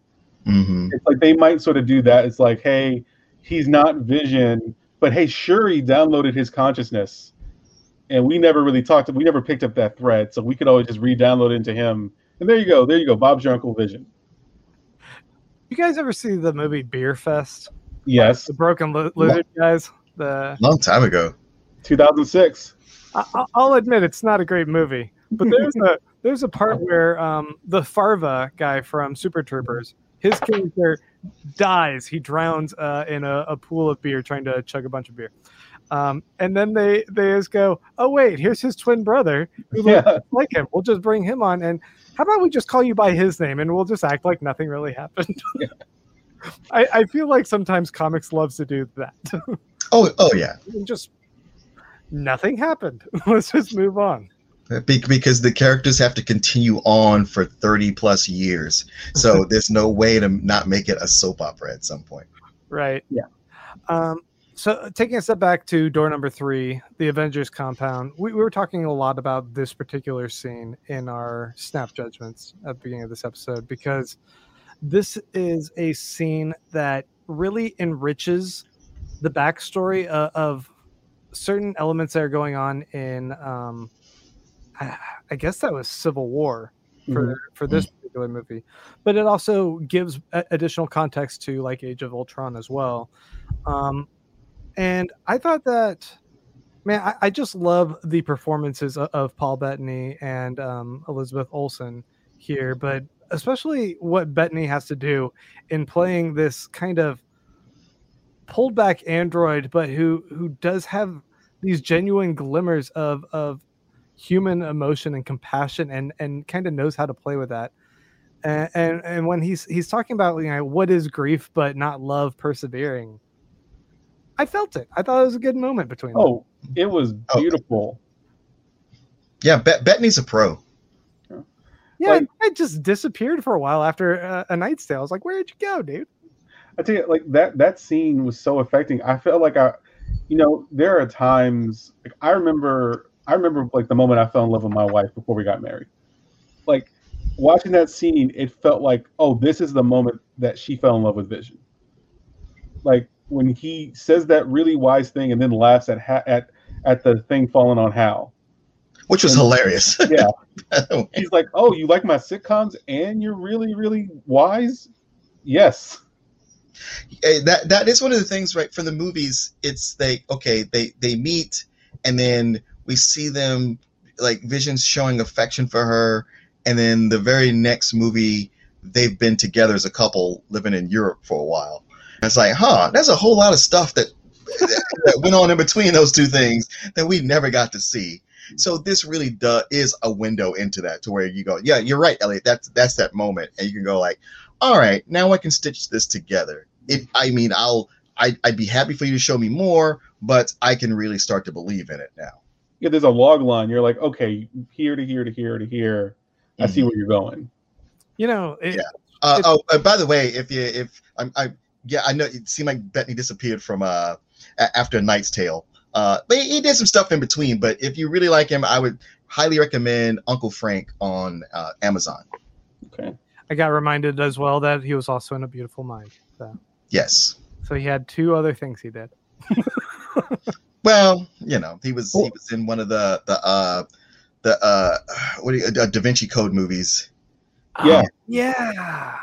hmm It's like they might sort of do that. It's like, hey, he's not Vision, but hey, sure, he downloaded his consciousness, and we never really talked. We never picked up that thread, so we could always just re-download it into him. And there you go, there you go. Bob's your Uncle Vision. You guys ever see the movie Beerfest? Yes, The Broken Li- Lizard guys. The Long time ago. 2006. I- I- I'll admit it's not a great movie, but there's a there's a part where um, the Farva guy from Super Troopers, his character dies. He drowns uh, in a, a pool of beer trying to chug a bunch of beer. Um, and then they they just go, oh wait, here's his twin brother who looks Yeah, like him. We'll just bring him on, and how about we just call you by his name, and we'll just act like nothing really happened. I, I feel like sometimes comics loves to do that. Oh, oh yeah, And just nothing happened. Let's just move on. Be- because the characters have to continue on for thirty plus years, so there's no way to not make it a soap opera at some point. Right. Yeah. Um, so taking a step back to door number three, the Avengers compound, we, we were talking a lot about this particular scene in our snap judgments at the beginning of this episode because this is a scene that really enriches the backstory of, of certain elements that are going on in um, I, I guess that was Civil War for for this particular movie but it also gives additional context to like age of ultron as well. Um and i thought that man i, I just love the performances of, of paul bettany and um, elizabeth olsen here but especially what bettany has to do in playing this kind of pulled back android but who who does have these genuine glimmers of of human emotion and compassion and and kind of knows how to play with that. And, and and when he's he's talking about you know what is grief but not love persevering i felt it i thought it was a good moment between them. Oh, it was Oh. beautiful. Yeah, Bet- Bettany's a pro. yeah like- i just disappeared for a while after uh, a Knight's Tale i was like where'd you go dude I tell you, like that that scene was so affecting. I felt like I, you know, there are times like I remember I remember like the moment I fell in love with my wife before we got married. Like watching that scene, it felt like, oh, this is the moment that she fell in love with Vision. Like when he says that really wise thing and then laughs at ha- at at the thing falling on Hal. which was And- hilarious. Yeah. He's like, "Oh, you like my sitcoms and you're really really wise?" Yes. Eh, that that is one of the things right from the movies it's they okay they they meet and then we see them like visions showing affection for her and then the very next movie they've been together as a couple living in europe for a while it's like huh there's a whole lot of stuff that that went on in between those two things that we never got to see so this really do, is a window into that to where you go yeah you're right elliot that's that's that moment and you can go like all right, now I can stitch this together. It, I mean, I'll, I, I'd be happy for you to show me more, but I can really start to believe in it now. Yeah, there's a log line. You're like, okay, here to here to here to here. I see Mhm. where you're going. You know, it, Yeah. Uh, oh, uh, by the way, if you, if I'm, I, yeah, I know it seemed like Bettany disappeared from uh after Knight's Tale. Uh, but he, he did some stuff in between. But if you really like him, I would highly recommend Uncle Frank on uh, Amazon. Okay. I got reminded as well that he was also in A Beautiful Mind. So, Yes. so he had two other things he did. Well, you know, he was he was in one of the the uh the uh what do you, uh, Da Vinci Code movies. Yeah. Yeah.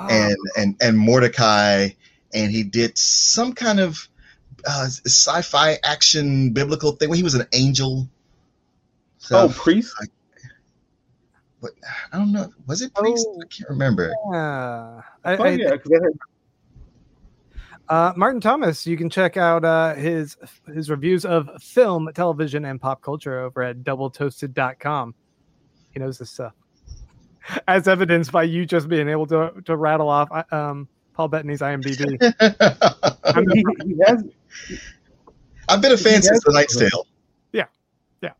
Oh, and and and Mortdecai, and he did some kind of uh, sci-fi action biblical thing when he was an angel. So, Oh, priest. what, I don't know. Was it priest? Oh. I can't remember. yeah. I, Oh I- yeah, because I Uh, Martin Thomas, you can check out uh, his his reviews of film, television, and pop culture over at doubletoasted.com. He knows this stuff. As evidenced by you just being able to to rattle off uh, um, Paul Bettany's IMDb. I mean, he, he has I've been a fan since The Knight's Tale. Yeah, yeah.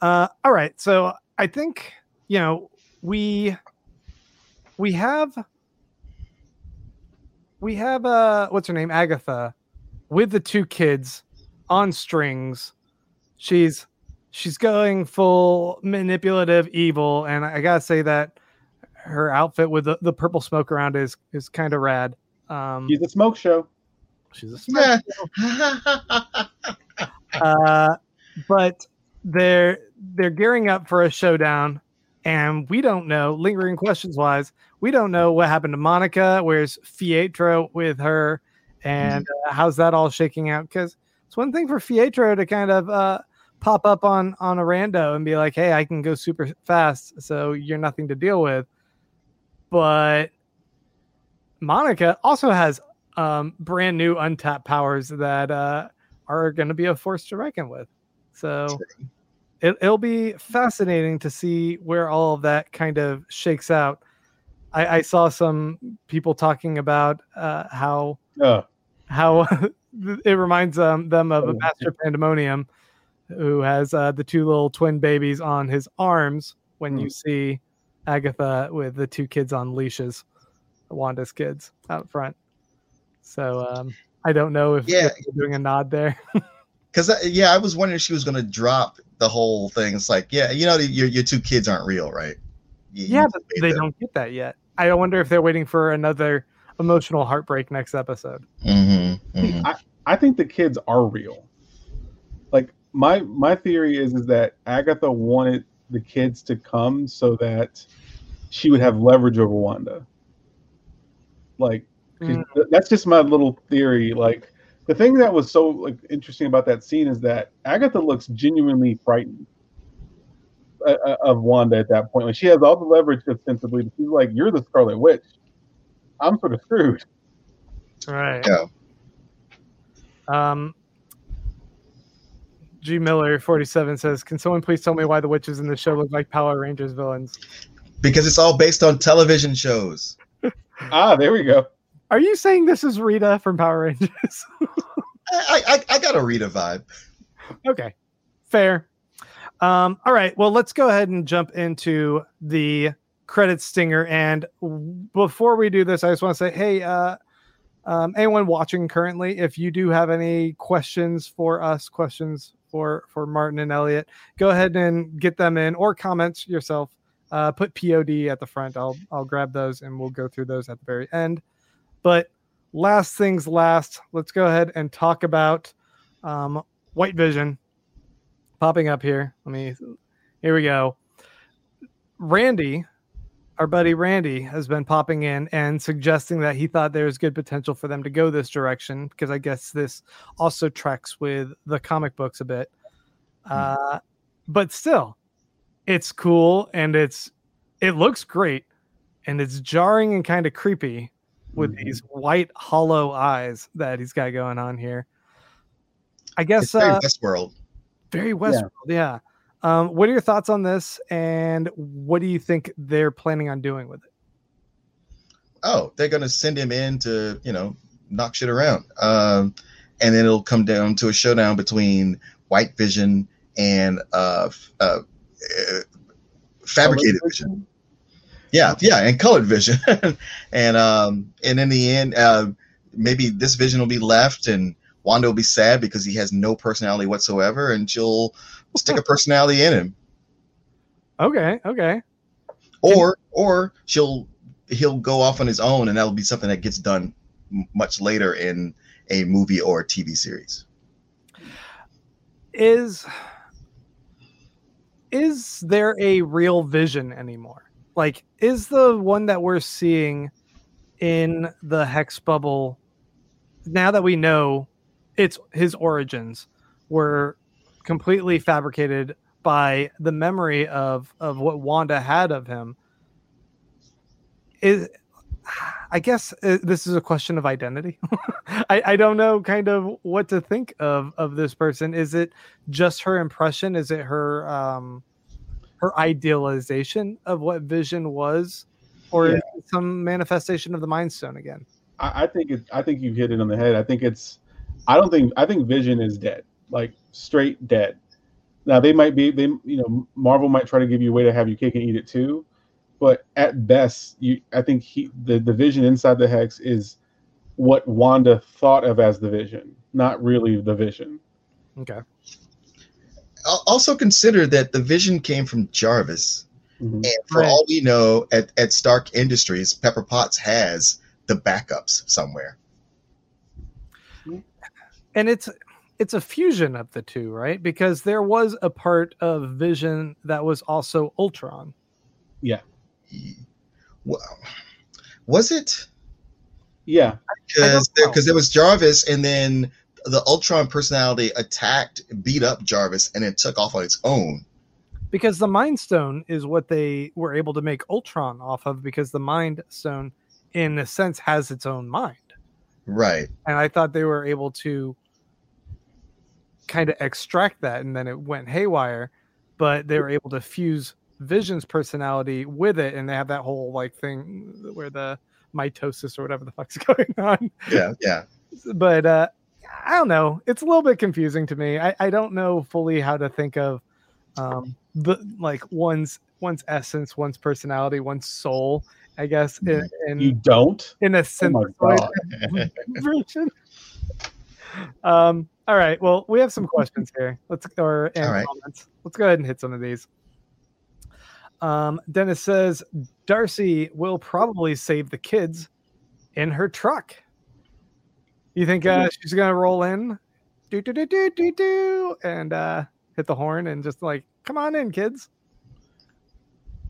Uh, all right, so I think you know we we have we have uh what's her name Agatha with the two kids on strings. She's she's going full manipulative evil, and I gotta say that her outfit with the, the purple smoke around is is kind of rad. Um, he's a smoke show. she's a smoke show. uh, but they're they're gearing up for a showdown, and we don't know. Lingering questions wise, we don't know what happened to Monica. Where's Fietro with her, and uh, how's that all shaking out? Because it's one thing for Fietro to kind of uh, pop up on on a rando and be like, "Hey, I can go super fast, so you're nothing to deal with," but Monica also has um, brand new untapped powers that uh, are going to be a force to reckon with. So it, it'll be fascinating to see where all of that kind of shakes out. I, I saw some people talking about uh, how Uh, how it reminds um, them of a Oh. Master Pandemonium who has uh, the two little twin babies on his arms when you see Agatha with the two kids on leashes, Wanda's kids out front. So um, I don't know if, Yeah. if they're doing a nod there. Because yeah, I was wondering if she was going to drop the whole thing. It's like, yeah, you know, your your two kids aren't real, right? You- you yeah, but they them. don't get that yet. I wonder if they're waiting for another emotional heartbreak next episode. Mhm, mhm. I, I think the kids are real. Like my my theory is is that Agatha wanted the kids to come so that she would have leverage over Wanda. Like Mm. that's just my little theory. Like the thing that was so like interesting about that scene is that Agatha looks genuinely frightened uh, uh, of Wanda at that point. Like she has all the leverage ostensibly. but She's like, "You're the Scarlet Witch. I'm sort of screwed." Right. Yeah. Um, G Miller forty seven says, "Can someone please tell me why the witches in the show look like Power Rangers villains?" Because it's all based on television shows. Ah, there we go. Are you saying this is Rita from Power Rangers? I, I I got a Rita vibe. okay, fair. Um, all right, well, let's go ahead and jump into the credit stinger. And before we do this, I just want to say, hey, uh, um, anyone watching currently, if you do have any questions for us, questions for for Martin and Elliot, go ahead and get them in or comments yourself. Uh, put POD at the front. I'll I'll grab those and we'll go through those at the very end. But last things last, let's go ahead and talk about um, White Vision popping up here. Let me. Here we go. Randy our buddy Randy has been popping in and suggesting that he thought there was good potential for them to go this direction because I guess this also tracks with the comic books a bit. Uh, but still, it's cool and it's it looks great and it's jarring and kind of creepy with Mhm. these white hollow eyes that he's got going on here. I guess It's very uh, Westworld. very Westworld, yeah. Um, what are your thoughts on this, and what do you think they're planning on doing with it? Oh, they're gonna send him in to you know knock shit around, um, and then it'll come down to a showdown between White Vision and uh, uh, uh, fabricated vision. Yeah, yeah, and colored vision, and um, and in the end, uh, maybe this vision will be left, and Wanda will be sad because he has no personality whatsoever, and she'll stick a personality in him, Okay, okay. or or she'll he'll go off on his own, and that'll be something that gets done m- much later in a movie or a TV series. Is is there a real vision anymore? Like, is the one that we're seeing in the hex bubble now that we know it's his origins were completely fabricated by the memory of of what Wanda had of him is I guess uh, this is a question of identity. I, I don't know kind of what to think of of this person. Is it just her impression? Is it her um her idealization of what Vision was, or Yeah. is it some manifestation of the Mind Stone again? I, I think it. I think you've hit it on the head. I think it's. I don't think. I think Vision is dead, like straight dead. Now they might be. They you know Marvel might try to give you a way to have your cake and eat it too, but at best, you. I think he the the Vision inside the hex is what Wanda thought of as the Vision, not really the Vision. Okay. Also consider that the vision came from Jarvis, Mhm. and for Right. all we know, at, at Stark Industries, Pepper Potts has the backups somewhere. and it's it's a fusion of the two, right? Because there was a part of Vision that was also Ultron. Yeah. Well, was it? Yeah, Because know. because there was Jarvis, and then the Ultron personality attacked, beat up Jarvis, and then took off on its own. Because the Mind Stone is what they were able to make Ultron off of, because the Mind Stone, in a sense, has its own mind. Right. And I thought they were able to kind of extract that, and then it went haywire. But they were able to fuse Vision's personality with it, and they have that whole like thing where the mitosis or whatever the fuck's going on. Yeah. Yeah. but uh i don't know it's a little bit confusing to me i, I don't know fully how to think of um the like one's one's essence one's personality one's soul i guess in in, you don't. in a Oh synthezoid god. version um all right well we have some questions here. Let's or and right. comments. Let's go ahead and hit some of these. Um dennis says darcy will probably save the kids in her truck. You think uh, she's gonna roll in? Do do do do do do and uh hit the horn and just like come on in kids.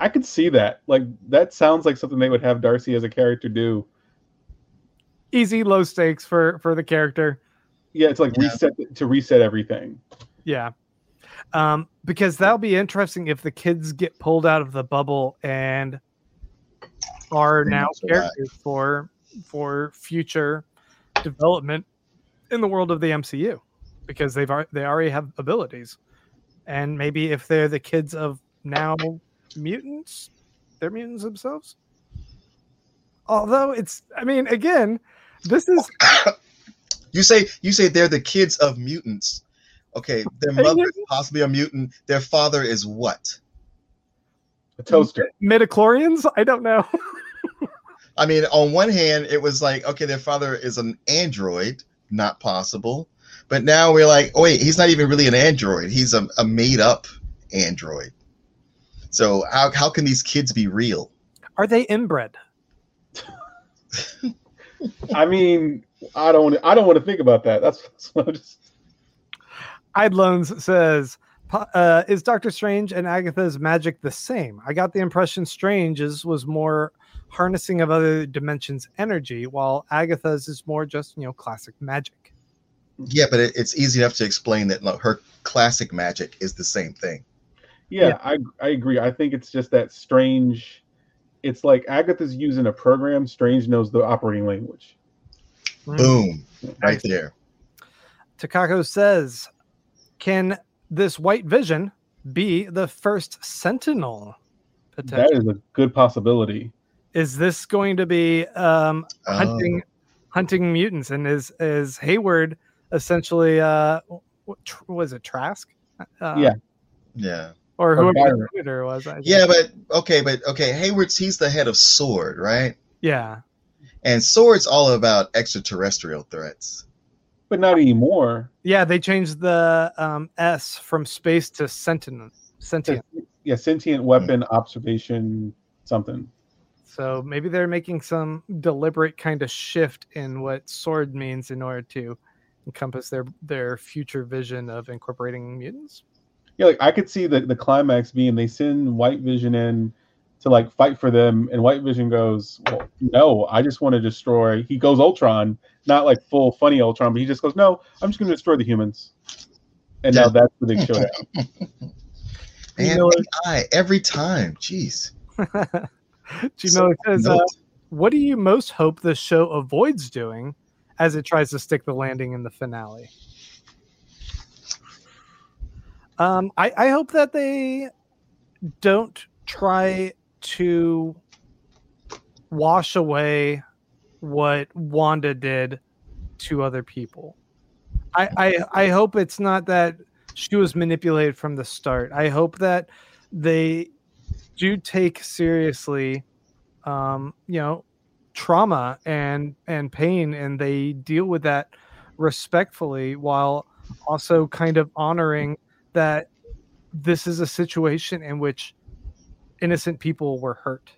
I could see that. Like that sounds like something they would have Darcy as a character do. easy low stakes for for the character Yeah, it's like Yeah. reset to reset everything. Yeah. Um, because that'll be interesting if the kids get pulled out of the bubble and are now don't survive. characters for for future development in the world of the MCU because they've they already have abilities. And maybe if they're the kids of now mutants, they're mutants themselves. Although it's I mean again, this is You say you say they're the kids of mutants. Okay, their mother is possibly a mutant. Their father is what? A toaster. midichlorians, I don't know. I mean, on one hand, it was like, okay, their father is an android, not possible. But now we're like, oh, wait, he's not even really an android. He's a, a made up android. So how, how can these kids be real? Are they inbred? I mean, I don't. I don't want to think about that. That's, that's what I'm just. Idloans says Uh, is Doctor Strange and Agatha's magic the same? I got the impression Strange's was more harnessing of other dimensions energy, while Agatha's is more just you know classic magic. Yeah, but it, it's easy enough to explain that no, her classic magic is the same thing. Yeah, Yeah. I I agree. I think it's just that strange. It's like Agatha's using a program. Strange knows the operating language. Mm. Boom, right there. Takako says, "Can this White Vision be the first Sentinel?" That is a good possibility. is this going to be um, Oh. hunting hunting mutants and is is Hayward essentially uh what tr- was it Trask? Uh, Yeah. Yeah, or Or whoever Byron. the editor was. I think. yeah, but okay, but okay. Hayward's he's the head of Sword, right? yeah, And Sword's all about extraterrestrial threats. But not anymore. yeah. They changed the um, S from space to sentient. Sentient. Yeah, sentient weapon observation something. So maybe they're making some deliberate kind of shift in what sword means in order to encompass their their future vision of incorporating mutants. Yeah, like I could see the, the climax being they send White Vision in to like fight for them, and White Vision goes, Well, no, I just want to destroy he goes Ultron, not like full funny Ultron, but he just goes, No, I'm just gonna destroy the humans. And now that's the big showdown. You And know what- every time. Jeez. Gino says, uh, "What do you most hope the show avoids doing as it tries to stick the landing in the finale?" Um, I, I hope that they don't try to wash away what Wanda did to other people. I, I I hope it's not that she was manipulated from the start. I hope that they do take seriously um you know trauma and and pain and they deal with that respectfully while also kind of honoring that this is a situation in which innocent people were hurt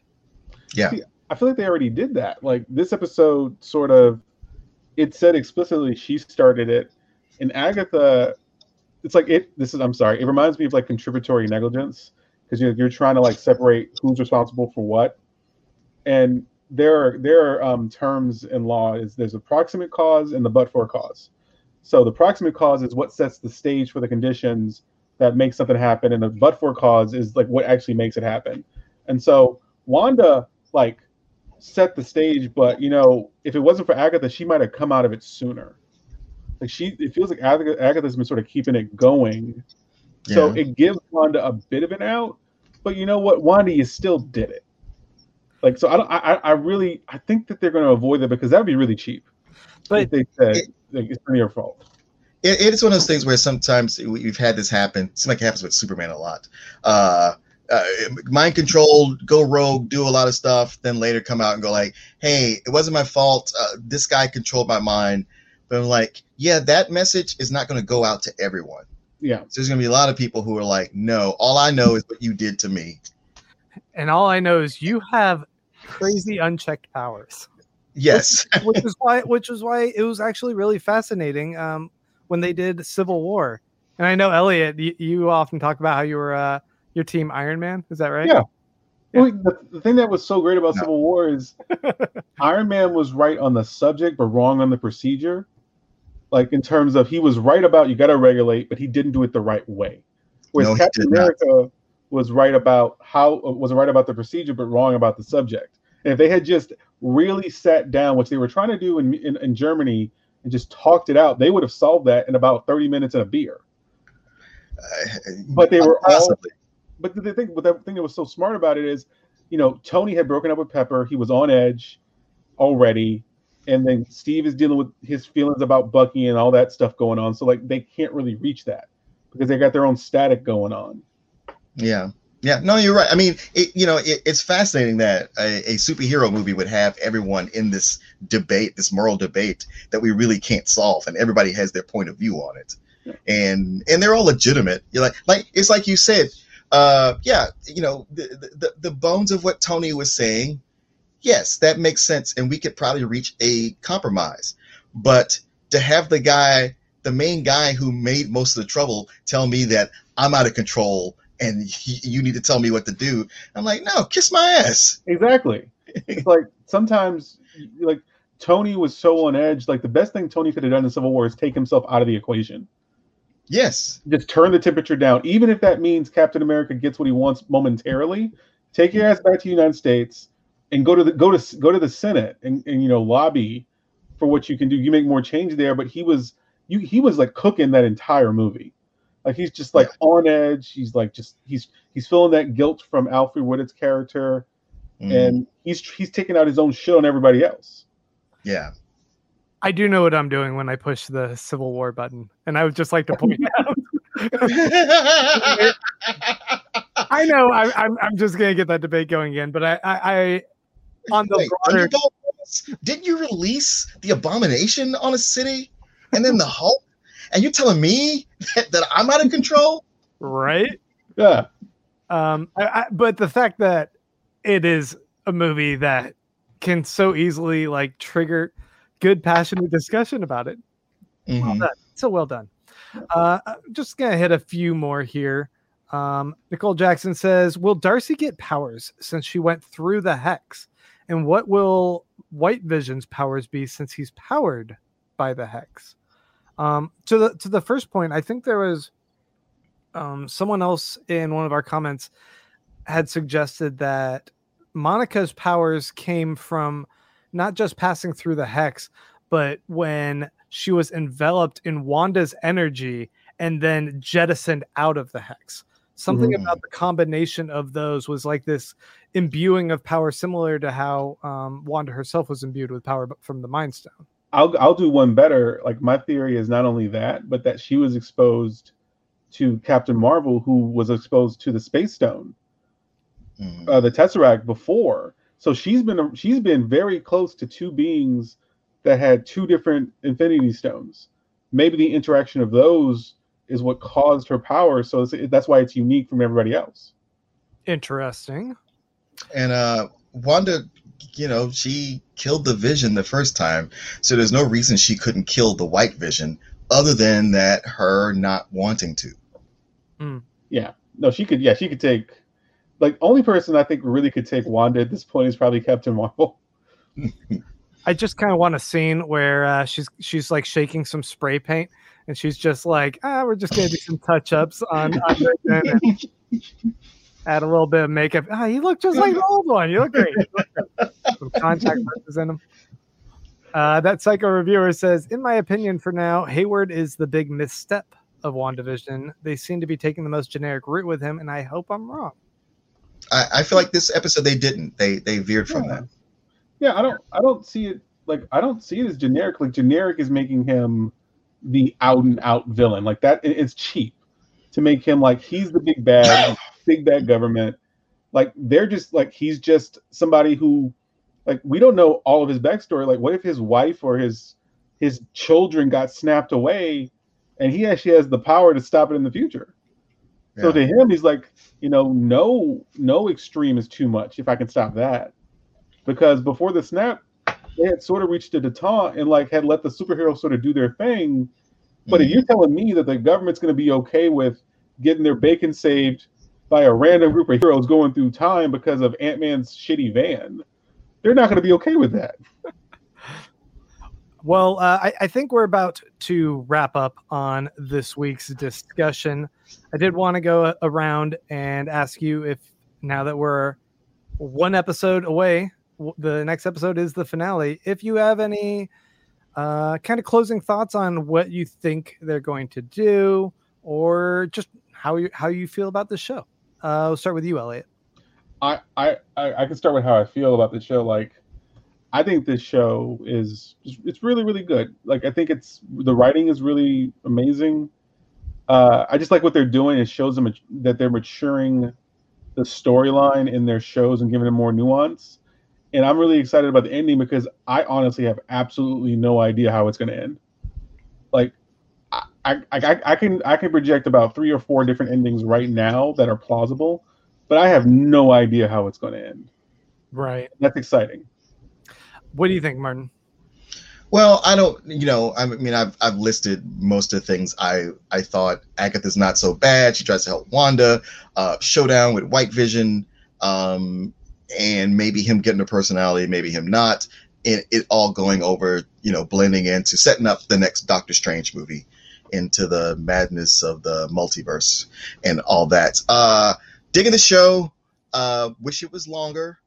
Yeah. I feel like they already did that. Like this episode sort of it said explicitly she started it. And Agatha it's like it this is I'm sorry, it reminds me of like contributory negligence because you're, you're trying to like separate who's responsible for what. And there are there are um, terms in law is there's a proximate cause and the but for cause. So the proximate cause is what sets the stage for the conditions that makes something happen, and the but for cause is like what actually makes it happen. And so Wanda like set the stage, but you know, if it wasn't for Agatha, she might have come out of it sooner. Like she, it feels like Agatha, Agatha's been sort of keeping it going. So Yeah. it gives Wanda a bit of an out, but you know what, Wanda, you still did it. Like so, I don't. I, I I really, I think that they're going to avoid that because that would be really cheap. But if they said it- like, it's not your fault. It, it's one of those things where sometimes we- we've had this happen. It seems like it happens with Superman a lot. Uh, uh, mind control, go rogue, do a lot of stuff, then later come out and go like, "Hey, it wasn't my fault. Uh, this guy controlled my mind." But I'm like, yeah, that message is not going to go out to everyone. Yeah, So there's going to be a lot of people who are like, "No, all I know is what you did to me." and all i know is you have crazy unchecked powers Yes, which is why which is why it was actually really fascinating um when they did civil war and i know elliot you, you often talk about how you were uh your team iron man is that right Yeah. Well, the, the thing that was so great about No. Civil War is Iron Man was right on the subject, but wrong on the procedure. Like in terms of he was right about you got to regulate, but he didn't do it the right way. Whereas No, Captain not. America was right about how was right about the procedure, but wrong about the subject. And if they had just really sat down, which they were trying to do in, in, in Germany, and just talked it out, they would have solved that in about thirty minutes and a beer. But they were all but the thing, but the thing that was so smart about it is, you know, Tony had broken up with Pepper. He was on edge already, and then Steve is dealing with his feelings about Bucky and all that stuff going on. So like, they can't really reach that because they got their own static going on. Yeah. Yeah, no, you're right. I mean, it, you know, it, it's fascinating that a, a superhero movie would have everyone in this debate, this moral debate that we really can't solve, and everybody has their point of view on it, and and they're all legitimate. You're like, like it's like you said, uh, yeah, you know, the, the the bones of what Tony was saying, yes, that makes sense, and we could probably reach a compromise, but to have the guy the main guy who made most of the trouble tell me that I'm out of control and he, you need to tell me what to do. I'm like, no, kiss my ass. Exactly. It's like sometimes, like Tony was so on edge. Like the best thing Tony could have done in Civil War is take himself out of the equation. Yes. Just turn the temperature down, even if that means Captain America gets what he wants momentarily. Take your ass back to the United States and go to the go to go to the Senate and, and you know lobby for what you can do. You make more change there, but he was you he was like cooking that entire movie. Like he's just like on edge. He's like just he's he's feeling that guilt from Alfred Woodard's character, Mhm. and he's he's taking out his own shit on everybody else. yeah. I do know what I'm doing when I push the Civil War button, and I would just like to point out. I know I, I'm I'm just gonna get that debate going again, but I I, I on the Wait, broader didn't you release the Abomination on a city, and then the Hulk, and you're telling me that, that I'm out of control? right. Yeah, Um, I, I, but the fact that it is a movie that can so easily like trigger good passionate discussion about it Mhm. done. So well done. Uh, I'm just gonna hit a few more here. Um, Nicole Jackson says, "Will Darcy get powers since she went through the hex? And what will White Vision's powers be since he's powered by the hex?" Um, to the to the first point, I think there was um, someone else in one of our comments had suggested that Monica's powers came from not just passing through the hex, but when she was enveloped in Wanda's energy and then jettisoned out of the hex. Something Mhm. about the combination of those was like this imbuing of power, similar to how um, Wanda herself was imbued with power from the Mind Stone. I'll I'll do one better. Like my theory is not only that, but that she was exposed to Captain Marvel, who was exposed to the Space Stone, Mhm. uh, the Tesseract before. So she's been she's been very close to two beings that had two different Infinity Stones. Maybe the interaction of those is what caused her power. So it's, that's why it's unique from everybody else. Interesting. And uh, Wanda, you know, she killed the Vision the first time, so there's no reason she couldn't kill the White Vision, other than that her not wanting to. Yeah. No, she could. Yeah, she could take. Like only person I think really could take Wanda at this point is probably Captain Marvel. I just kind of want a scene where uh, she's she's like shaking some spray paint, and she's just like, ah, we're just gonna do some touch ups on, on Vision and add a little bit of makeup. Ah, you look just like the old one. You look great. You look great. Some contact lenses in them. Uh, that psycho reviewer says, in my opinion, for now, Hayward is the big misstep of WandaVision. They seem to be taking the most generic route with him, and I hope I'm wrong. I, I feel like this episode they didn't. They they veered from Yeah. that. Yeah, I don't I don't see it like I don't see it as generic. Like generic is making him the out and out villain. Like that it's cheap to make him like he's the big bad, big bad government. Like they're just like he's just somebody who like we don't know all of his backstory. Like what if his wife or his his children got snapped away and he actually has the power to stop it in the future. So to him, he's like, you know, no, no extreme is too much if I can stop that. Because before the snap, they had sort of reached a detente and like had let the superheroes sort of do their thing. But if Mhm. you're telling me that the government's going to be okay with getting their bacon saved by a random group of heroes going through time because of Ant Man's shitty van, they're not going to be okay with that. Well, uh, I, I think we're about to wrap up on this week's discussion. I did want to go around and ask you if now that we're one episode away, the next episode is the finale, if you have any uh, kind of closing thoughts on what you think they're going to do or just how you, how you feel about the show. Uh, we'll start with you, Elliot. I, I I can start with how I feel about the show. Like, I think this show is it's really really good. Like, I think it's the writing is really amazing. Uh, I just like what they're doing. It shows them that they're maturing the storyline in their shows and giving it more nuance. And I'm really excited about the ending because I honestly have absolutely no idea how it's going to end. Like, I, I, I, I can I can project about three or four different endings right now that are plausible but I have no idea how it's going to end. Right. That's exciting. What do you think, Martin? Well, I don't, you know, I mean, I've I've listed most of the things I I thought Agatha's not so bad. She tries to help Wanda. Uh, showdown with White Vision, um, and maybe him getting a personality, maybe him not. And it all going over, you know, blending into setting up the next Doctor Strange movie into the madness of the multiverse and all that. Uh, digging the show. Uh, wish it was longer.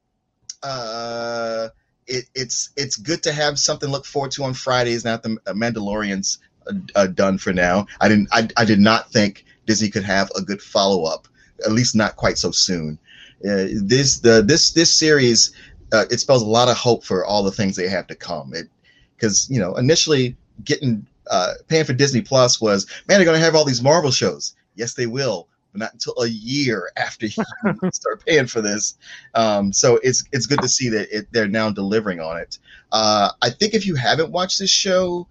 Uh, it, it's it's good to have something to look forward to on Fridays. Now the Mandalorian's uh, uh, done for now. I didn't. I, I did not think Disney could have a good follow up. At least not quite so soon. Uh, this the this this series uh, it spells a lot of hope for all the things they have to come. It because you know initially getting uh, paying for Disney Plus was man they're going to have all these Marvel shows. Yes, they will but not until a year after you start paying for this. Um, so it's it's good to see that it, they're now delivering on it. Uh, I think if you haven't watched this show,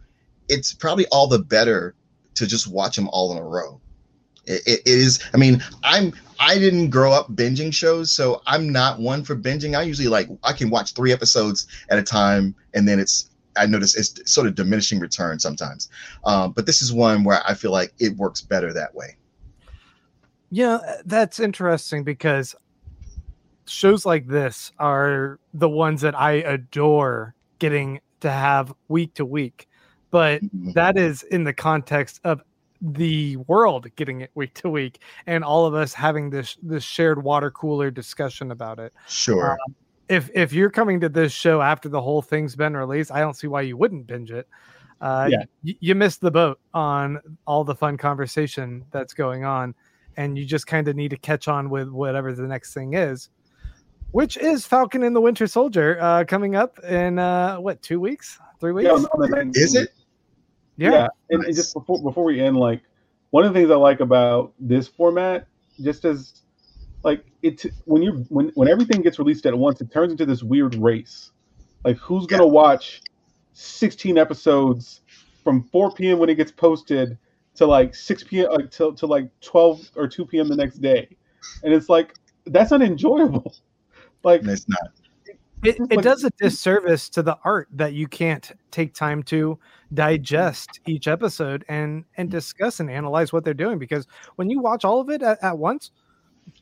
it's probably all the better to just watch them all in a row. It, it is. I mean, I'm. I didn't grow up binging shows, so I'm not one for binging. I usually like I can watch three episodes at a time, and then it's I notice it's sort of diminishing return sometimes. Um, but this is one where I feel like it works better that way. Yeah, that's interesting because shows like this are the ones that I adore getting to have week to week. But mm-hmm. that is in the context of the world getting it week to week and all of us having this this shared water cooler discussion about it. Sure. Um, if if you're coming to this show after the whole thing's been released, I don't see why you wouldn't binge it. Uh, yeah. Y- you missed the boat on all the fun conversation that's going on and you just kind of need to catch on with whatever the next thing is, which is Falcon and the Winter Soldier uh, coming up in uh, what two weeks, three weeks? Yeah, is it? Yeah. yeah. And, and just before before we end, like one of the things I like about this format, just as like it when you when when everything gets released at once, it turns into this weird race. Like who's gonna yeah. watch 16 episodes from 4 p.m. when it gets posted to like 6 p.m. like uh, to, to like 12 or 2 p.m. the next day. And it's like that's unenjoyable. Like it's not. It, it does a disservice to the art that you can't take time to digest each episode and and discuss and analyze what they're doing because when you watch all of it at, at once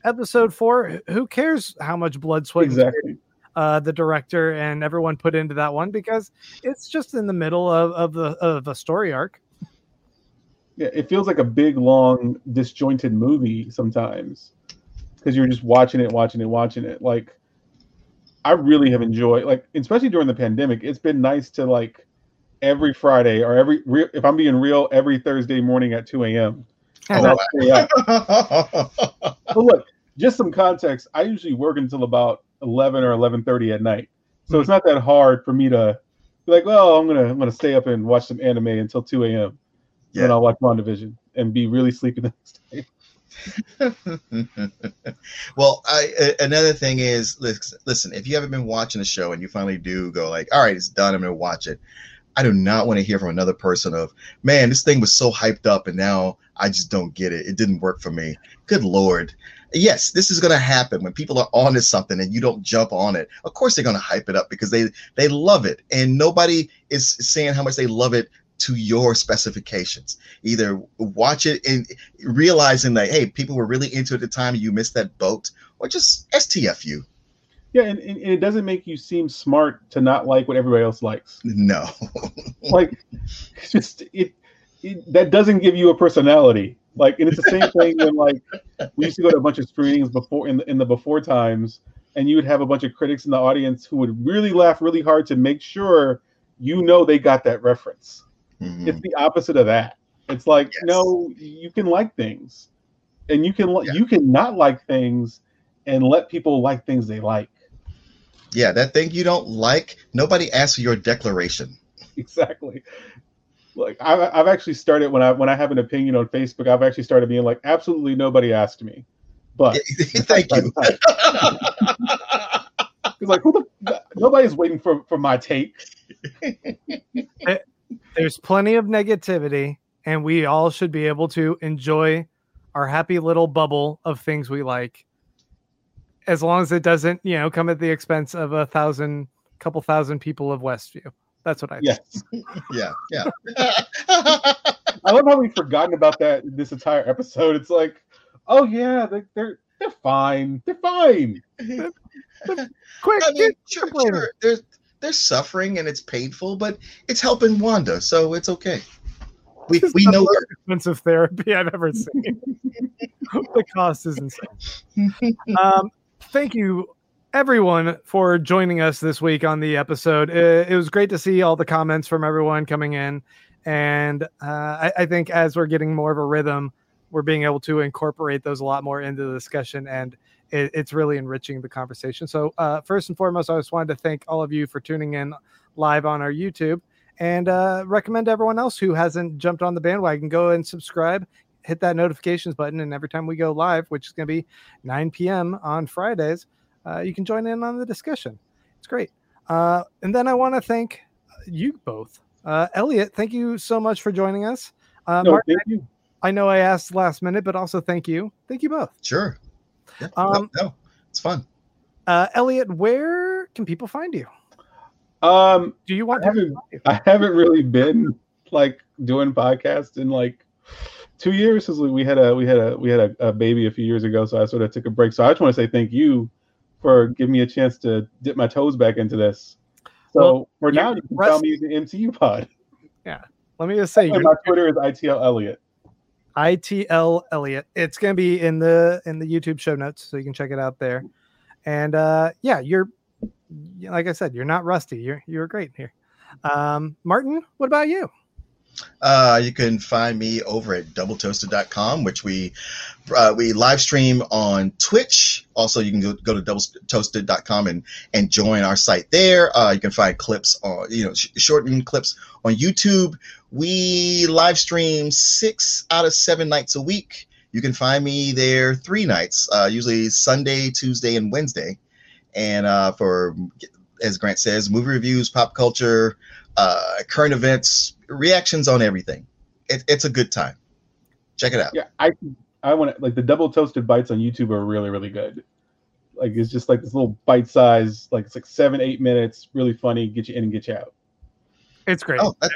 episode four who cares how much blood sweat exactly uh, the director and everyone put into that one because it's just in the middle of, of the of a story arc yeah, it feels like a big, long, disjointed movie sometimes because you're just watching it, watching it, watching it. Like, I really have enjoyed, like, especially during the pandemic, it's been nice to like every Friday or every, if I'm being real, every Thursday morning at 2 a.m. Oh, but look, just some context. I usually work until about 11 or 11:30 at night, so mm-hmm. it's not that hard for me to be like, well, I'm gonna I'm gonna stay up and watch some anime until 2 a.m yeah. then I'll watch WandaVision and be really sleepy the next day. well, I, another thing is, listen, if you haven't been watching the show and you finally do go like, all right, it's done, I'm to watch it. I do not want to hear from another person of, man, this thing was so hyped up and now I just don't get it. It didn't work for me. Good Lord. Yes, this is going to happen when people are on to something and you don't jump on it. Of course, they're going to hype it up because they they love it, and nobody is saying how much they love it to your specifications. Either watch it and realizing that hey, people were really into it at the time, you missed that boat, or just STF you. Yeah, and, and it doesn't make you seem smart to not like what everybody else likes. No, like just it, it, that doesn't give you a personality. Like, and it's the same thing when like we used to go to a bunch of screenings before in the, in the before times, and you would have a bunch of critics in the audience who would really laugh really hard to make sure you know they got that reference. Mm-hmm. It's the opposite of that. It's like yes. no, you can like things, and you can yeah. you can not like things, and let people like things they like. Yeah, that thing you don't like, nobody asks for your declaration. Exactly. Like I, I've actually started when I when I have an opinion on Facebook, I've actually started being like, absolutely nobody asked me, but thank you. It's like who the nobody's waiting for for my take. There's plenty of negativity, and we all should be able to enjoy our happy little bubble of things we like, as long as it doesn't, you know, come at the expense of a thousand, couple thousand people of Westview. That's what I. Yes. Yeah, yeah. I love how we've forgotten about that in this entire episode. It's like, oh yeah, they, they're they're fine. They're fine. Quick, I mean, get sure, sure. They're they're suffering and it's painful, but it's helping Wanda, so it's okay. We This is we the know most expensive therapy I've ever seen. the cost is insane. Um, thank you, everyone, for joining us this week on the episode. It, it was great to see all the comments from everyone coming in, and uh, I, I think as we're getting more of a rhythm, we're being able to incorporate those a lot more into the discussion, and it, it's really enriching the conversation. So, uh, first and foremost, I just wanted to thank all of you for tuning in live on our YouTube and uh, recommend everyone else who hasn't jumped on the bandwagon go and subscribe hit that notifications button and every time we go live which is going to be 9 p.m on fridays uh, you can join in on the discussion it's great uh, and then i want to thank you both uh, elliot thank you so much for joining us uh, No, Martin, thank you. i know i asked last minute but also thank you thank you both Sure. Yeah, Um, no, no, it's fun. uh, elliot where can people find you Um, do you want I to haven't I haven't really been like doing podcasts in like two years since we had a we had a we had a, a baby a few years ago. So I sort of took a break. So I just want to say thank you for giving me a chance to dip my toes back into this. So Well, for now, you're can rest- tell me using MCU Pod. Yeah. Let me just say my Twitter is ITL Elliott. ITL Elliot. It's gonna be in the in the YouTube show notes, so you can check it out there. And uh yeah, you're like I said, you're not rusty. You're you're great here. Um, Martin, what about you? Uh, you can find me over at doubletoasted.com, which we uh, we live stream on Twitch. Also, you can go, go to doubletoasted.com and and join our site there. Uh, you can find clips on you know sh- shortened clips on YouTube. We live stream six out of seven nights a week. You can find me there three nights, uh, usually Sunday, Tuesday, and Wednesday. And uh, for as Grant says, movie reviews, pop culture, uh, current events, reactions on everything. It, it's a good time. Check it out. Yeah, I I want to like the double toasted bites on YouTube are really really good. Like it's just like this little bite size, like it's like seven eight minutes, really funny, get you in and get you out. It's great. Oh, that,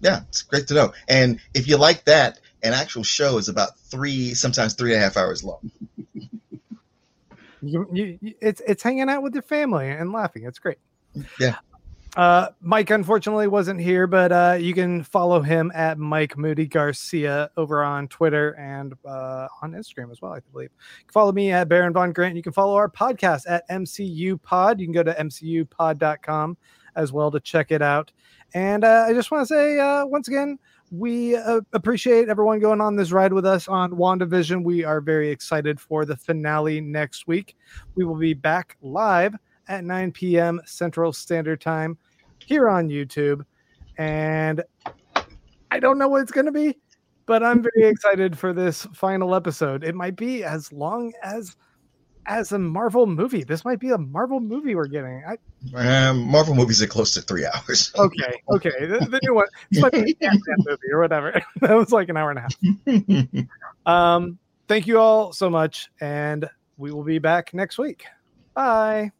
yeah, it's great to know. And if you like that, an actual show is about three, sometimes three and a half hours long. You, you, you- it's it's hanging out with your family and laughing. It's great. Yeah. Uh, Mike unfortunately wasn't here, but uh, you can follow him at Mike Moody Garcia over on Twitter and uh, on Instagram as well, I believe. Follow me at Baron Von Grant. You can follow our podcast at MCU Pod. You can go to mcupod.com as well to check it out. And uh, I just want to say uh, once again, we uh, appreciate everyone going on this ride with us on WandaVision. We are very excited for the finale next week. We will be back live at 9 p.m. Central Standard Time here on YouTube. And I don't know what it's going to be, but I'm very excited for this final episode. It might be as long as as a Marvel movie. This might be a Marvel movie we're getting. I, Um, Marvel movies are close to three hours. okay, okay. The, the new one. This might be an movie or whatever. that was like an hour and a half. Um, thank you all so much, and we will be back next week. Bye.